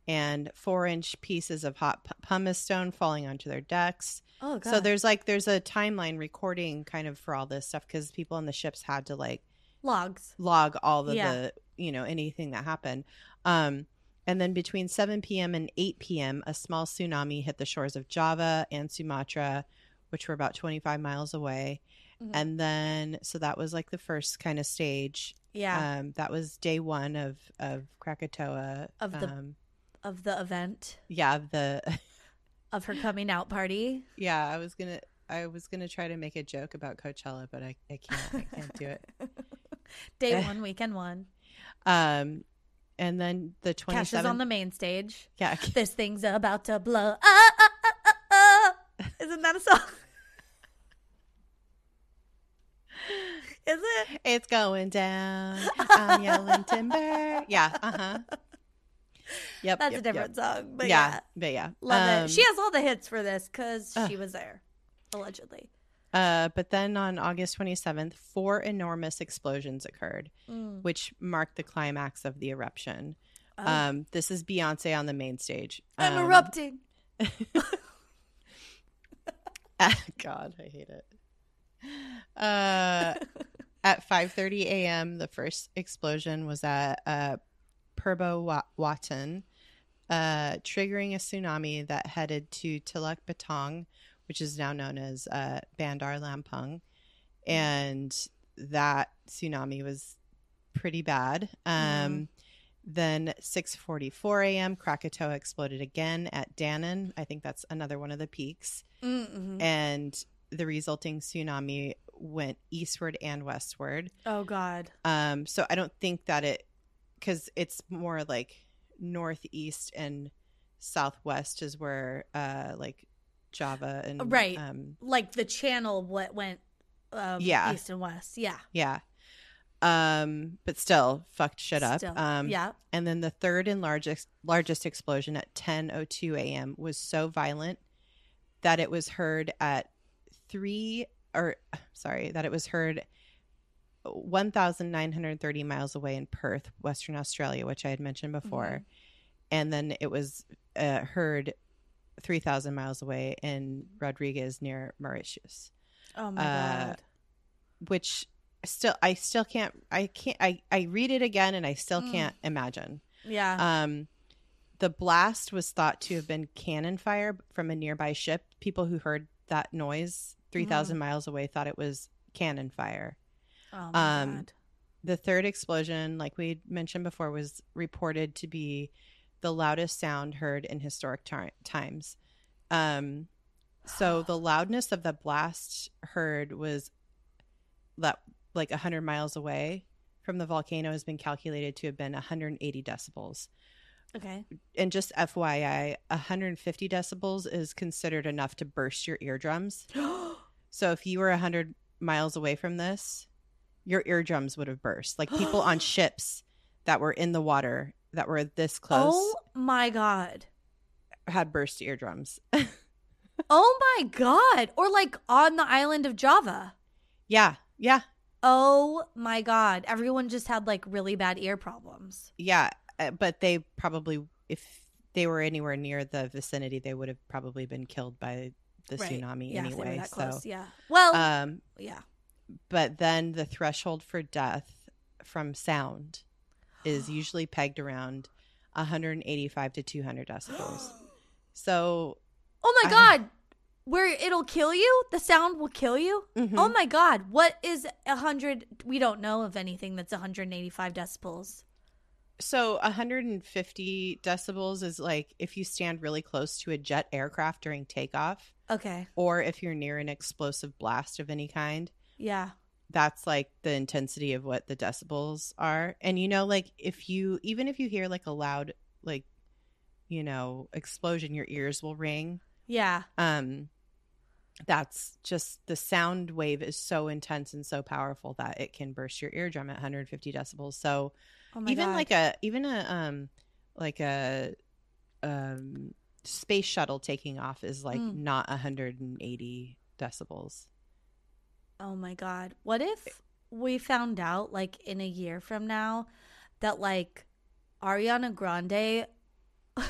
and four inch pieces of hot pu- pumice stone falling onto their decks Oh god. so there's like there's a timeline recording kind of for all this stuff because people on the ships had to like logs. log all of Yeah. the you know anything that happened um and then between 7 p.m. and 8 p.m., a small tsunami hit the shores of Java and Sumatra, which were about 25 miles away. Mhm. And then, so that was like the first kind of stage. Yeah, Um, that was day one of, of Krakatoa. Of the- um, of the event yeah, of the, <laughs> of her coming out party. yeah, I was going to, I was going to try to make a joke about Coachella, but I, I can't, I can't do it. <laughs> Day one, weekend one. <laughs> Um, and then the 27th. Cash is on the main stage. yeah. This thing's about to blow. Ah, ah, ah. Isn't that a song? Is it? It's going down. <laughs> I'm yelling timber. Yeah. Uh huh. <laughs> Yep. That's yep, a different yep. song. But yeah, yeah. But yeah. Love Um, it. She has all the hits for this because she was there, allegedly. uh, but then on August 27th, four enormous explosions occurred, Mm. which marked the climax of the eruption. Oh. Um, this is Beyonce on the main stage. I'm Um, erupting. <laughs> God, I hate it. Uh, at 5:30 a.m., the first explosion was at uh, Purbo Wa- Watan, uh, triggering a tsunami that headed to Teluk Betung, which is now known as uh, Bandar Lampung, and that tsunami was pretty bad. Um, Then 6:44 a.m. Krakatoa exploded again at Danan. I think that's another one of the peaks, Mm-mm. and the resulting tsunami went eastward and westward. Oh God. Um, so I don't think that it, because it's more like northeast and southwest is where, uh, like Java and Right. um, Like the channel what went um, Yeah. east and west. Yeah. yeah. Um, but still fucked shit up. Still. Um, yeah. And then the third and largest largest explosion at 10:02 a.m. was so violent that it was heard at three or sorry that it was heard 1,930 miles away in Perth, Western Australia, which I had mentioned before, Mhm. and then it was uh, heard 3,000 miles away in Rodrigues near Mauritius Oh my uh, God. which still I still can't I can't I I read it again and I still Mm. can't imagine. Yeah. Um the blast was thought to have been cannon fire from a nearby ship. People who heard that noise 3,000 Mm. miles away thought it was cannon fire. oh my um, God. The third explosion, like we mentioned before, was reported to be the loudest sound heard in historic ti- times. Um, so <sighs> the loudness of the blast heard was that like 100 miles away from the volcano has been calculated to have been 180 decibels. Okay. And just FYI, 150 decibels is considered enough to burst your eardrums. <gasps> <gasps> <gasps> So if you were 100 miles away from this, your eardrums would have burst. Like people on <gasps> ships that were in the water that were this close oh my God. had burst eardrums. <laughs> Oh my God. Or like on the island of Java. yeah, yeah, Oh my God. Everyone just had like really bad ear problems. yeah. Uh, But they probably, if they were anywhere near the vicinity, they would have probably been killed by the Right. tsunami Yeah, if they were anyway. So, close. Yeah. Well, um, yeah. but then the threshold for death from sound is <gasps> usually pegged around 185 to 200 decibels. <gasps> So, Oh my I- God. Where it'll kill you? The sound will kill you? mhm. Oh my God. What is 100? We don't know of anything that's 185 decibels. So 150 decibels is like if you stand really close to a jet aircraft during takeoff, Okay. or if you're near an explosive blast of any kind. Yeah. That's like the intensity of what the decibels are. And you know, like if you, even if you hear like a loud, like, you know, explosion, your ears will ring. Yeah. um that's just the sound wave is so intense and so powerful that it can burst your eardrum at 150 decibels so Oh my even God. like a even a um like a um space shuttle taking off is like Mm. not 180 decibels Oh my god. What if we found out like in a year from now that like Ariana Grande <laughs> oh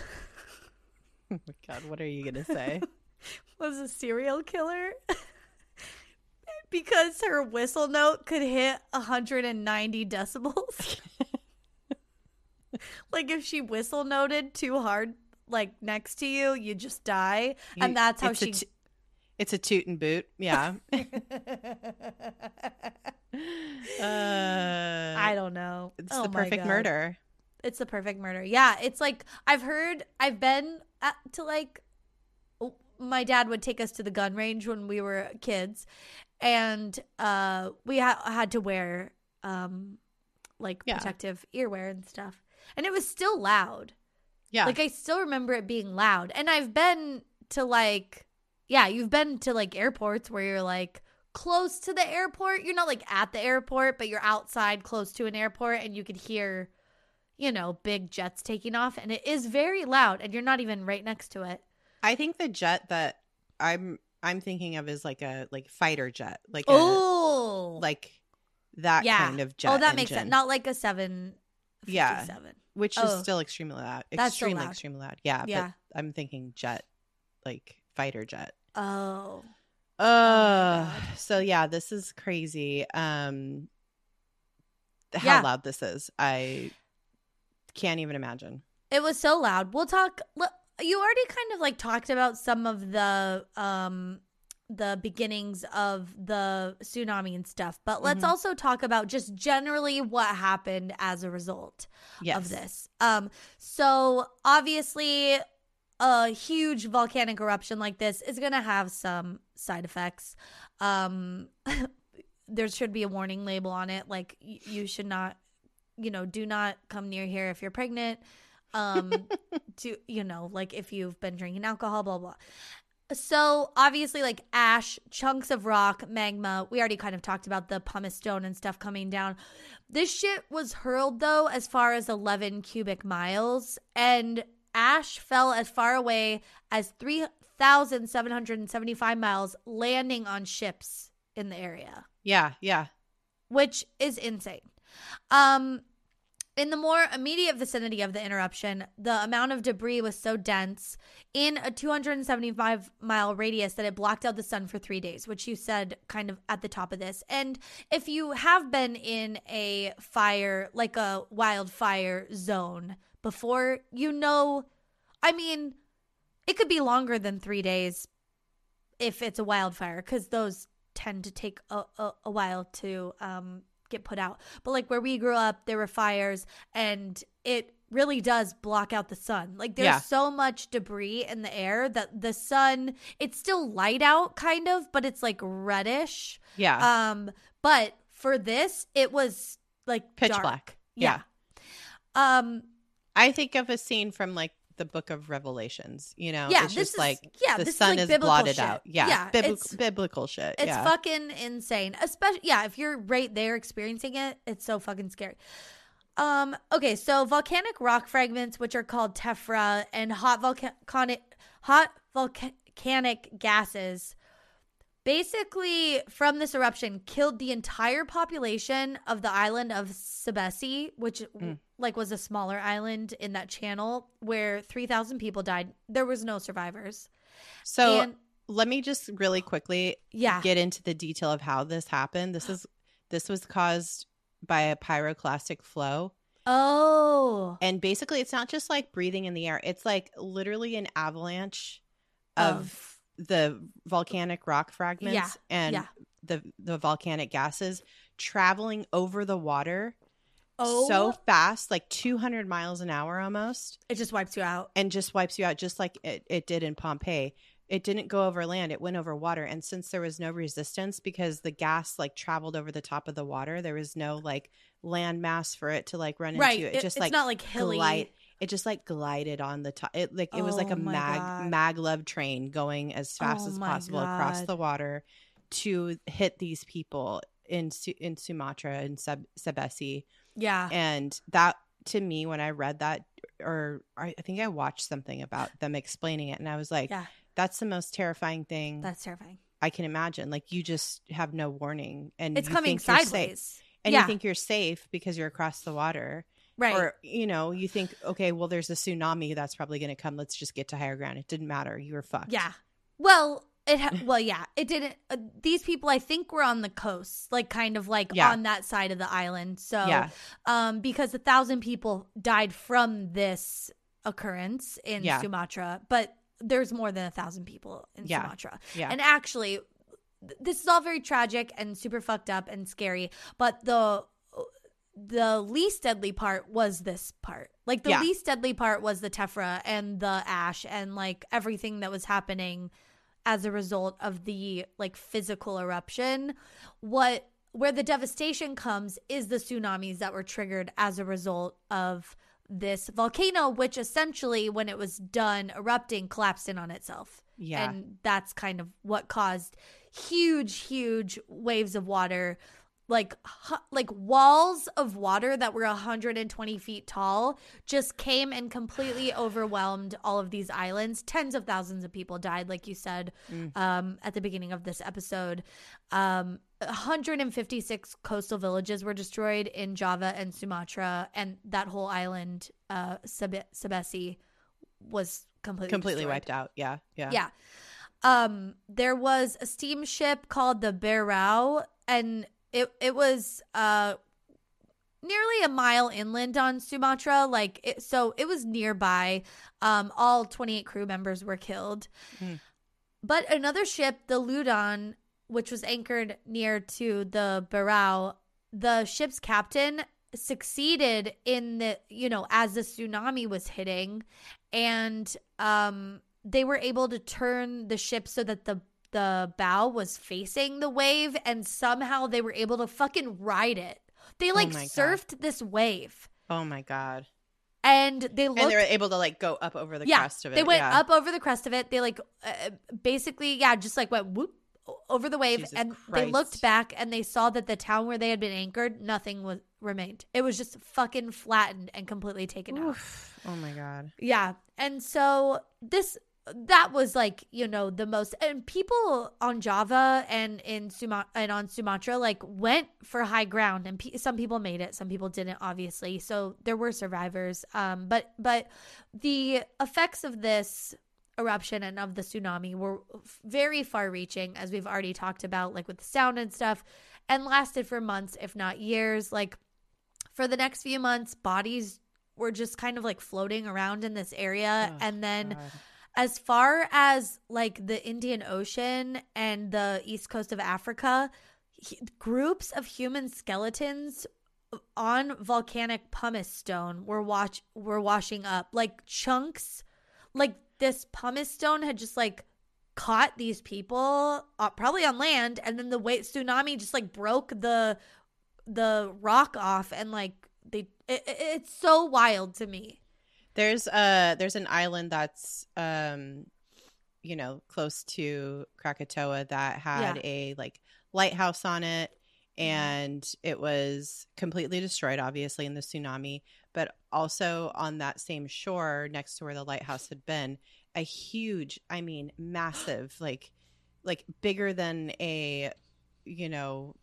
my god what are you gonna say <laughs> was a serial killer? <laughs> because her whistle note could hit 190 decibels. <laughs> like if she whistle noted too hard like next to you, you just die. You- and that's how it's a she t- it's a toot and boot yeah <laughs> uh, I don't know. it's Oh the perfect murder It's the perfect murder. Yeah, it's like I've heard. I've been at, to like. My dad would take us to the gun range when we were kids, and uh, we ha- had to wear um, like Yeah. protective earwear and stuff, and it was still loud. yeah Like I still remember it being loud, and I've been to like, yeah, you've been to like airports where you're like close to the airport. You're not like at the airport, but you're outside close to an airport, and you could hear, you know, big jets taking off, and it is very loud, and you're not even right next to it. I think the jet that I'm I'm thinking of is like a like fighter jet, like Oh, like that yeah. kind of jet. oh, that makes sense. Not like a seven. Yeah. Which is oh. still extremely loud. That's still Extremely, loud. extremely loud. Yeah, Yeah. but I'm thinking jet, like fighter jet. Oh, Uh, God. so yeah, this is crazy. Um, how Yeah. loud this is, I can't even imagine. It was so loud. We'll talk. You already kind of like talked about some of the um the beginnings of the tsunami and stuff, but let's Mhm. also talk about just generally what happened as a result yes. of this. Um, so obviously, a huge volcanic eruption like this is going to have some side effects. Um, <laughs> there should be a warning label on it, like y- you should not, you know, do not come near here if you're pregnant. Um, <laughs> to you know, like if you've been drinking alcohol, blah blah. So obviously, like ash, chunks of rock, magma. We already kind of talked about the pumice stone and stuff coming down. This shit was hurled though as far as 11 cubic miles, and ash fell as far away as 3,775 miles, landing on ships in the area, Yeah, yeah. which is insane. Um, in the more immediate vicinity of the interruption, the amount of debris was so dense in a 275 mile radius that it blocked out the sun for three days, which you said kind of at the top of this. And if you have been in a fire, like a wildfire zone before, you know, I mean, it could be longer than three days if it's a wildfire because those tend to take a, a, a while to um, get put out. But like where we grew up, there were fires and it really does block out the sun. Like there's Yeah. so much debris in the air that the sun, it's still light out kind of, but it's like reddish. Yeah. Um, but for this, it was like Pitch dark. black. Yeah. Yeah. Um, I think of a scene from like the book of Revelations, you know? Yeah, It's this just is- like yeah, the this is, sun like, is blotted shit. out. Yeah. Yeah, bibli- it's- biblical shit. It's yeah. fucking insane. Especially yeah, if you're right there experiencing it, it's so fucking scary. Um okay, so volcanic rock fragments which are called tephra and hot volcanic hot volcanic gases basically from this eruption killed the entire population of the island of Sebesi, which Mm. Like was a smaller island in that channel where 3000 people died. There was no survivors. So and let me just really quickly yeah. get into the detail of how this happened. This is this was caused by a pyroclastic flow. oh. And basically it's not just like breathing in the air. It's like literally an avalanche of, Of- the volcanic rock fragments Yeah, and yeah. the the volcanic gases traveling over the water Oh, so fast, like 200 miles an hour almost, it just wipes you out. and just wipes you out just like it, it did in Pompeii. It didn't go over land, it went over water. And since there was no resistance because the gas like traveled over the top of the water, there was no like land mass for it to like run Right. into. It, It- just it's like not like hilly. glide it just like glided on the top. It like it was like Oh a mag God. maglev train going as fast Oh as possible across the water to hit these people in in Sumatra and Seb- Sebesi. Yeah. And that to me, when I read that, or I think I watched something about them explaining it, and I was like, Yeah. that's the most terrifying thing That's terrifying. I can imagine. Like you just have no warning, and It's you coming think you're safe. sideways. and Yeah. you think you're safe because you're across the water. Right. Or, you know, you think, okay, well, there's a tsunami that's probably going to come. Let's just get to higher ground. It didn't matter. You were fucked. yeah. Well, it ha- <laughs> well, yeah, it didn't. Uh, these people, I think, were on the coast, like kind of like Yeah. on that side of the island. So, Yeah. um, because a thousand people died from this occurrence in Yeah. Sumatra, but there's more than a thousand people in Yeah. Sumatra. Yeah. And actually, th- this is all very tragic and super fucked up and scary. But the the least deadly part was this part. Like the Yeah. least deadly part was the tephra and the ash and like everything that was happening as a result of the like physical eruption. What where the devastation comes is the tsunamis that were triggered as a result of this volcano, which essentially, when it was done erupting, collapsed in on itself. Yeah. And that's kind of what caused huge, huge waves of water, like like walls of water that were 120 feet tall, just came and completely <sighs> overwhelmed all of these islands. Tens of thousands of people died, like you said Mm. um, at the beginning of this episode. Um, 156 coastal villages were destroyed in Java and Sumatra, and that whole island, uh, Sebe- Sebesi, was completely Completely destroyed. wiped out. Yeah. Yeah. Yeah. Um, there was a steamship called the Berouw, and it it was uh nearly a mile inland on Sumatra. Like it, so, it was nearby. Um, all twenty eight crew members were killed. Hmm. but another ship, the Loudon, which was anchored near to the Berouw, the ship's captain succeeded in the you know as the tsunami was hitting and um they were able to turn the ship so that the the bow was facing the wave and somehow they were able to fucking ride it they like God. surfed this wave Oh my god. and they looked and they were able to like go up over the yeah, crest of it. They went yeah. up over the crest of it. They like uh, basically, yeah, just like went whoop over the wave, Jesus and they looked back and they saw that the town where they had been anchored, nothing was remained. It was just fucking flattened and completely taken out. Oh my god. Yeah, and so this that was like you know the most and people on Java and in Suma and on Sumatra like went for high ground and pe- some people made it some people didn't obviously so there were survivors um but but the effects of this eruption and of the tsunami were very far reaching as we've already talked about like with the sound and stuff and lasted for months if not years like for the next few months bodies were just kind of like floating around in this area Oh, and then God. As far as like the Indian Ocean and the east coast of Africa, he- groups of human skeletons on volcanic pumice stone were watch were washing up like chunks like this pumice stone had just like caught these people uh, probably on land and then the way tsunami just like broke the the rock off and like they it- it's so wild to me There's uh there's an island that's um you know close to Krakatoa that had Yeah. a like lighthouse on it Mhm. and it was completely destroyed obviously in the tsunami but also on that same shore next to where the lighthouse had been a huge I mean massive <gasps> like like bigger than a you know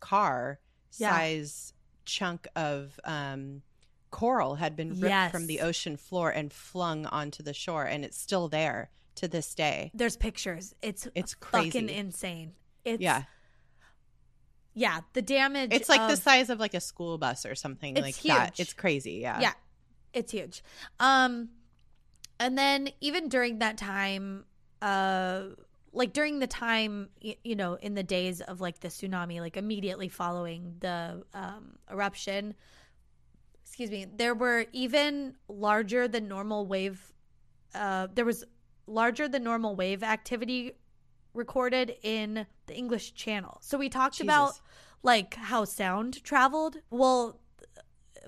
car Yeah. size chunk of um coral had been ripped from the ocean floor and flung onto the shore and it's still there to this day there's pictures it's it's fucking crazy insane. It's yeah yeah. The damage. it's like the size of like a school bus or something like that huge. it's crazy yeah Yeah, it's huge. Um, and then even during that time, uh, like during the time, you know, in the days of like the tsunami, like immediately following the um, eruption, excuse me, there were even larger than normal wave. Uh, there was larger than normal wave activity recorded in the English Channel. So we talked Jesus. about like how sound traveled. Well,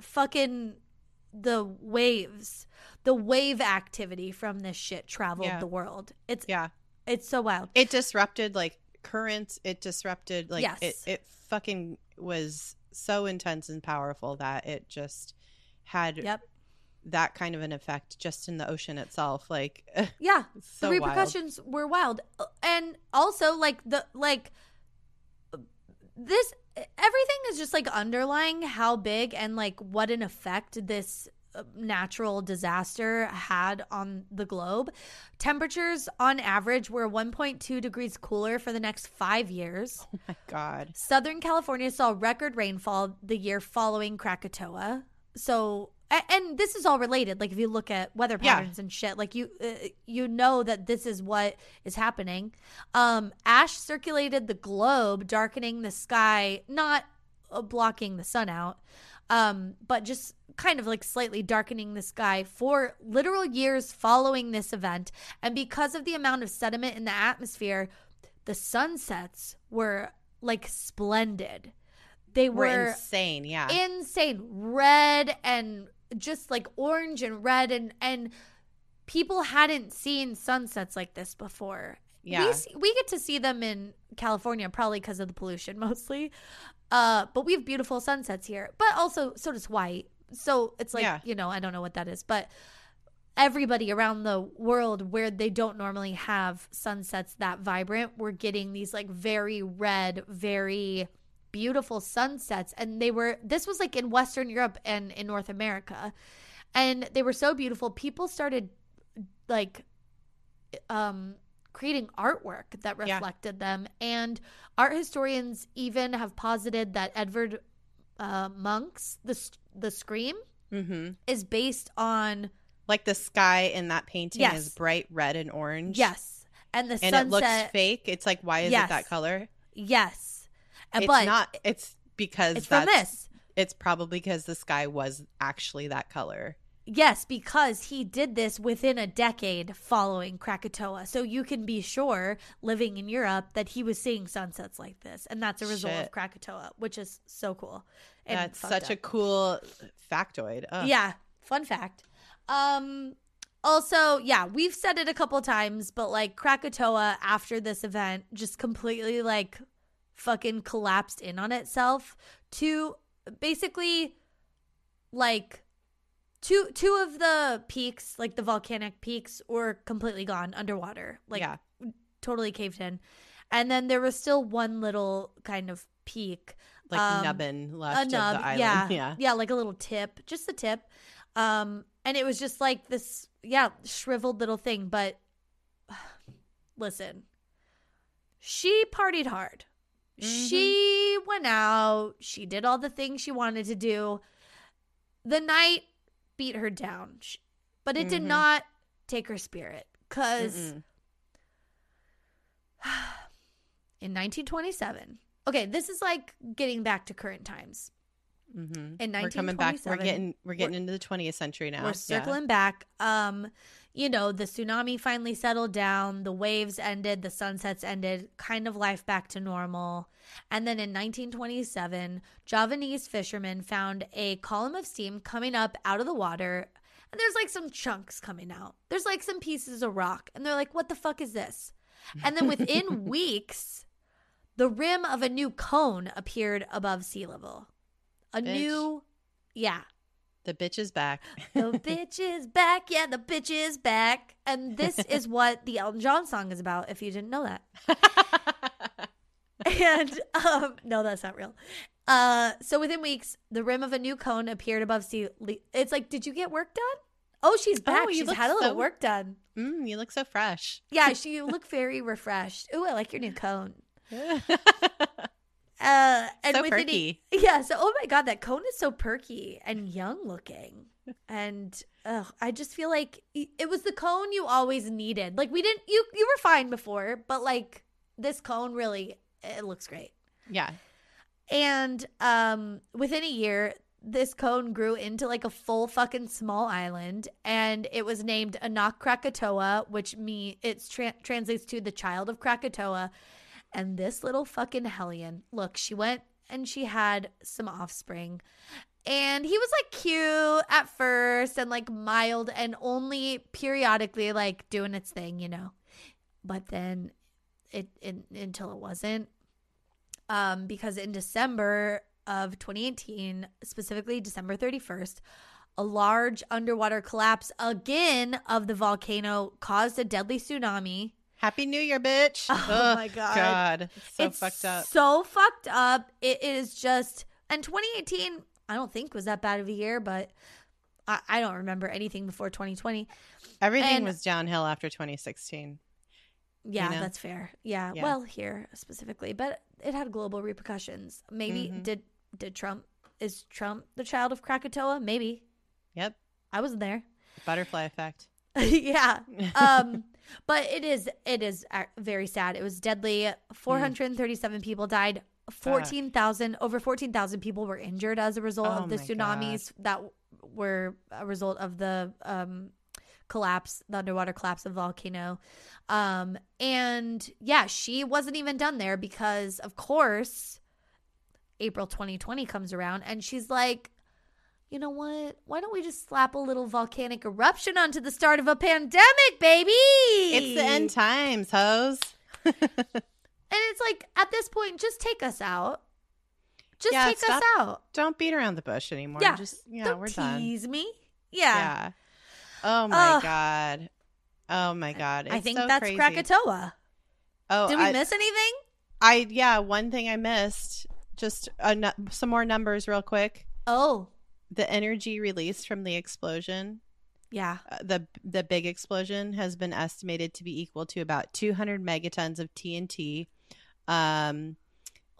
fucking the waves, the wave activity from this shit traveled Yeah. the world. It's yeah it's so wild. it disrupted like currents it disrupted like it it fucking was so intense and powerful that it just had Yep. that kind of an effect just in the ocean itself like <laughs> Yeah. so the wild. repercussions were wild. And also like the like this everything is just like underlying how big and like what an effect this uh, natural disaster had on the globe. Temperatures on average were 1.2 degrees cooler for the next 5 years. oh my god Southern California saw record rainfall the year following Krakatoa. So, and this is all related. Like if you look at weather Yeah. patterns and shit, like you uh, you know that this is what is happening. Um, ash circulated the globe, darkening the sky, not uh, blocking the sun out, um, but just kind of like slightly darkening the sky for literal years following this event. And because of the amount of sediment in the atmosphere, the sunsets were like splendid. They we're were insane yeah. insane. Red and just like orange and red. And and people hadn't seen sunsets like this before. Yeah. we, see, we get to see them in california probably because of the pollution <laughs> mostly uh but we have beautiful sunsets here but also so does white. So it's like Yeah. you know i don't know what that is but everybody around the world where they don't normally have sunsets that vibrant we're getting these like very red very beautiful sunsets. And they were this was like in western europe and in north america. And they were so beautiful. People started like um creating artwork that Yeah. reflected them and art historians even have posited that edvard uh, Munch's the the scream mm-hmm. is based on like the sky in that painting Yes. is bright red and orange yes and the and sunset it looks fake. It's like, why is Yes. it that color? yes And It's but not. It's because it's from this It's probably because the sky was actually that color. Yes, because he did this within a decade following Krakatoa. So you can be sure, living in Europe, that he was seeing sunsets like this. And that's a result of Krakatoa, which is so cool. And That's such a cool factoid. Yeah, fun fact. Um also, yeah, we've said it a couple times, but like Krakatoa after this event just completely like fucking collapsed in on itself to basically like two two of the peaks, like the volcanic peaks were completely gone underwater. Like yeah. totally caved in. And then there was still one little kind of peak Like um, nubbin left nub, of the island. yeah, <laughs> Yeah. yeah, like a little tip, just a tip. Um, and it was just like this, yeah, shriveled little thing. But <sighs> listen, she partied hard. Mhm. She went out. She did all the things she wanted to do. The night beat her down, Sh- but it did Mhm. not take her spirit. Because <sighs> in 1927, okay, this is like getting back to current times. Mm-hmm. In we're coming back. We're getting we're getting into the 20th century now. We're Yeah. circling back. Um, you know, the tsunami finally settled down, the waves ended, the sunsets ended, kind of life back to normal. And then in 1927, Javanese fishermen found a column of steam coming up out of the water, and there's like some chunks coming out. There's like some pieces of rock, and they're like, "What the fuck is this?" And then within <laughs> weeks, the rim of a new cone appeared above sea level. A Bitch. new, yeah, The bitch is back. the <laughs> bitch is back. Yeah, the bitch is back. And this <laughs> is what the Elton John song is about, if you didn't know that. <laughs> And um, no, that's not real. Uh, so within weeks, the rim of a new cone appeared above sea. le- It's like, did you get work done? Oh, she's back. Oh, she's had a little so- work done. mm, you look so fresh. Yeah, she you look very refreshed. Ooh, I like your new cone. Uh, and So within a- perky. <laughs> yeah. So, oh my god, that cone is so perky and young looking, and ugh, I just feel like it was the cone you always needed. Like we didn't, you you were fine before, but like this cone really, it looks great. yeah. And um, within a year, this cone grew into like a full fucking small island, and it was named Anak Krakatoa, which me it's tra- translates to the child of Krakatoa. And this little fucking hellion, look, she went and she had some offspring. And he was like cute at first and like mild and only periodically like doing its thing, you know. But then it, it until it wasn't um, because in December of 2018, specifically December 31st, a large underwater collapse again of the volcano caused a deadly tsunami. Happy New Year, bitch. Oh my God. God. It's so it's fucked up. So fucked up. It is just, and 2018, I don't think was that bad of a year, but I, I don't remember anything before 2020. Everything and- was downhill after 2016. Yeah, know? that's fair. Yeah. Yeah. Well, here specifically, but it had global repercussions. Maybe Mhm. did did Trump is Trump the child of Krakatoa? Maybe. Yep. I wasn't there. Butterfly effect. <laughs> yeah. <laughs> Um but it is it is uh, very sad. It was deadly. 437 people died. 14,000 over 14,000 people were injured as a result Oh of the tsunamis that were a result of the um collapse, the underwater collapse of the volcano. Um, and yeah, she wasn't even done there because, of course, April 2020 comes around and she's like, you know what? Why don't we just slap a little volcanic eruption onto the start of a pandemic, baby? It's the end times, hoes. <laughs> And it's like, at this point, just take us out. Just Yeah, take us out. Don't beat around the bush anymore. Yeah, Just yeah, Don't we're done. tease me. Yeah. Yeah. Oh my Ugh. god. Oh my god. I think so that's crazy. Krakatoa. Oh, Did we I, miss anything? I yeah. One thing I missed. Just a, some more numbers, real quick. Oh, The energy released from the explosion, yeah. uh, the the big explosion, has been estimated to be equal to about 200 megatons of TNT, um,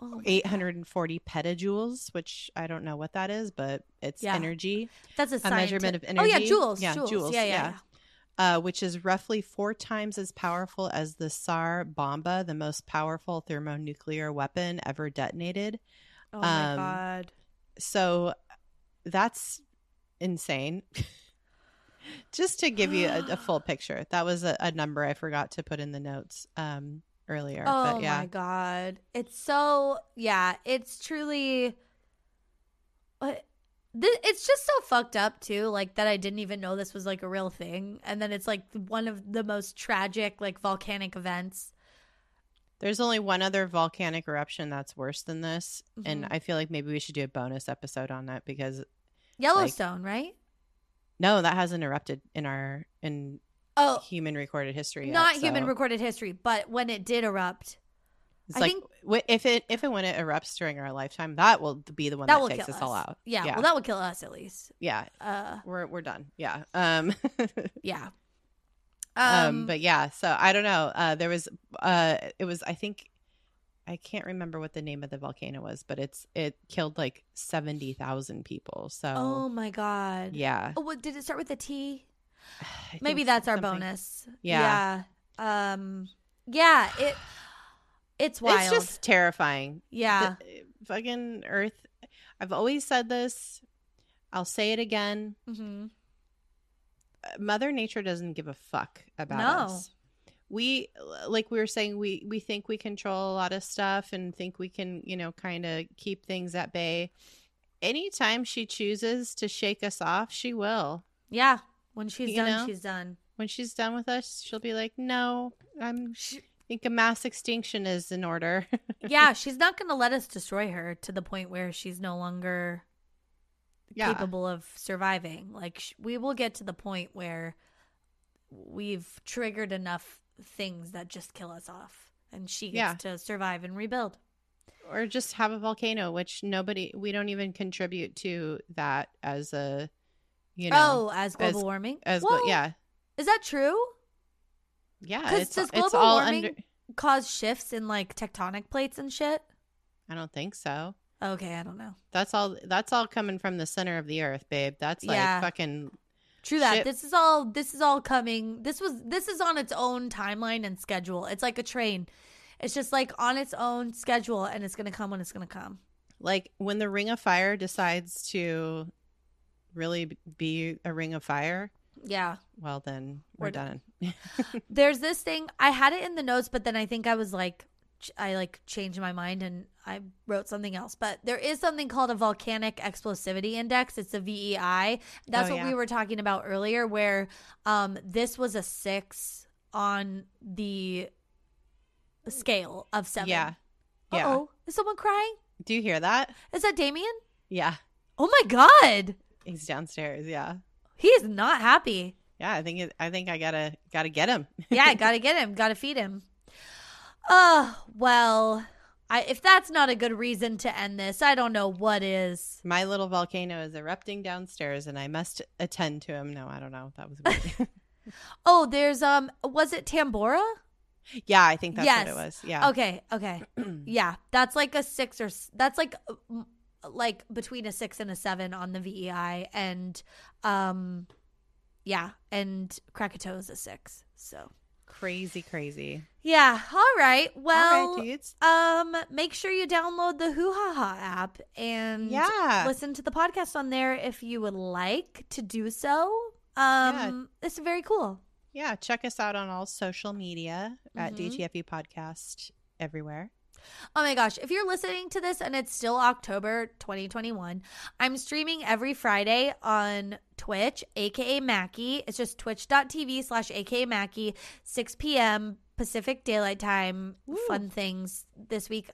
Oh my God. 840 petajoules, which I don't know what that is, but it's Yeah. energy. That's a, a measurement of Oh yeah, energy? joules. Yeah, joules. joules, Yeah, yeah. yeah. uh, which is roughly four times as powerful as the Tsar Bomba, the most powerful thermonuclear weapon ever detonated. Oh my Um, god. So that's insane. <laughs> Just to give you a, a full <gasps> picture, that was a, a number I forgot to put in the notes um, earlier. Oh but yeah, my god. It's so yeah, it's truly what it's just so fucked up too like that I didn't even know this was like a real thing and then it's like one of the most tragic like volcanic events. There's only one other volcanic eruption that's worse than this, Mhm. and I feel like maybe we should do a bonus episode on that because Yellowstone, right? no, that hasn't erupted in our in Oh, human recorded history. Yet, not human recorded history, but when it did erupt, It's I like think- if it if and when it erupts during our lifetime, that will be the one that that, will takes kill us us. all out. Yeah, yeah, well that would kill us at least. yeah. Uh We're we're done. Yeah. Um. <laughs> yeah. Um. But yeah. So I don't know. Uh. There was. Uh. It was. I think. I can't remember what the name of the volcano was, but it's it killed like seventy thousand people. So oh my god. yeah, Oh, what, did it start with a T? <sighs> Maybe that's our something- bonus. Yeah. Yeah. Um yeah, it it's wild. It's just terrifying. yeah. The- fucking Earth. I've always said this. I'll say it again. hmm Mother Nature doesn't give a fuck about No. us. We like we were saying we we think we control a lot of stuff and think we can, you know, kind of keep things at bay. Anytime she chooses to shake us off, she will. Yeah. When she's You done, know? she's done. When she's done with us, she'll be like, "No, I'm She, I think a mass extinction is in order." <laughs> yeah, she's not going to let us destroy her to the point where she's no longer yeah. capable of surviving. Like sh- we will get to the point where we've triggered enough things that just kill us off and she gets Yeah. to survive and rebuild. or just have a volcano which nobody we don't even contribute to that as a you know oh, as global as- warming? as Well, yeah Is that true? yeah it's, does it's global all warming- under Cause shifts in like tectonic plates and shit? i don't think so Okay, I don't know. that's all that's all coming from the center of the earth babe that's like Yeah. fucking True that. Shit. This is all this is all coming. This was this is on its own timeline and schedule. It's like a train. It's just like on its own schedule and it's going to come when it's going to come. like when the ring of fire decides to really be a ring of fire Yeah. well then we're, We're done, <laughs> <laughs> There's this thing. I had it in the notes, but then I think I was like I like changed my mind and I wrote something else. But there is something called a volcanic explosivity index. It's a VEI. That's Oh, what yeah. we were talking about earlier where um this was a 6 on the scale of 7. yeah yeah Uh-oh. Is someone crying? do you hear that Is that Damien? yeah Oh my god. he's downstairs yeah He is not happy. yeah i think it, i think i gotta gotta get him Yeah, <laughs> gotta get him. Gotta feed him. Oh, well, I, if that's not a good reason to end this, I don't know what is. My little volcano is erupting downstairs, and I must attend to him. No, I don't know. That was weird. <laughs> <laughs> Oh, there's, um, was it Tambora? yeah, I think that's Yes. what it was. Yeah. Okay, okay. <clears throat> Yeah, that's like a six or, that's like, like between a six and a seven on the VEI. And, um, yeah, and Krakatoa is a six. So, Crazy, crazy. yeah. All right. Well, All right, dudes. Um, make sure you download the Hoo Ha Ha app and Yeah. listen to the podcast on there if you would like to do so. Um, it's very cool. Yeah, check us out on all social media at Mhm. DTFU Podcast everywhere. Oh my gosh, if you're listening to this and it's still October 2021, I'm streaming every Friday on Twitch, aka Mackie. It's just twitch.tv slash aka Mackie, 6 p.m. Pacific Daylight Time. Woo. Fun things this week.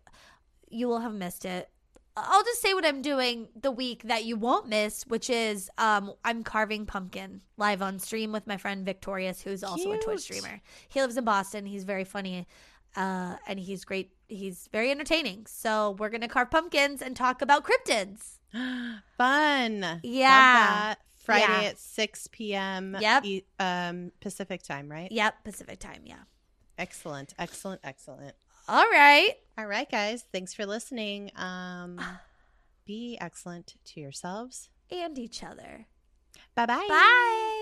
You will have missed it. I'll just say what I'm doing the week that you won't miss, which is um, I'm carving pumpkin live on stream with my friend Victorious, who's also a Twitch streamer. He lives in Boston. He's very funny uh, and he's great. He's very entertaining. So we're gonna carve pumpkins and talk about cryptids. <gasps> Fun. Yeah. Friday Yeah. at 6 p.m. Yep. E- um, Pacific time, right? Yep, Pacific time. Yeah. Excellent. Excellent. Excellent. All right. All right, guys. Thanks for listening. Um, <sighs> be excellent to yourselves. And each other. Bye-bye. Bye.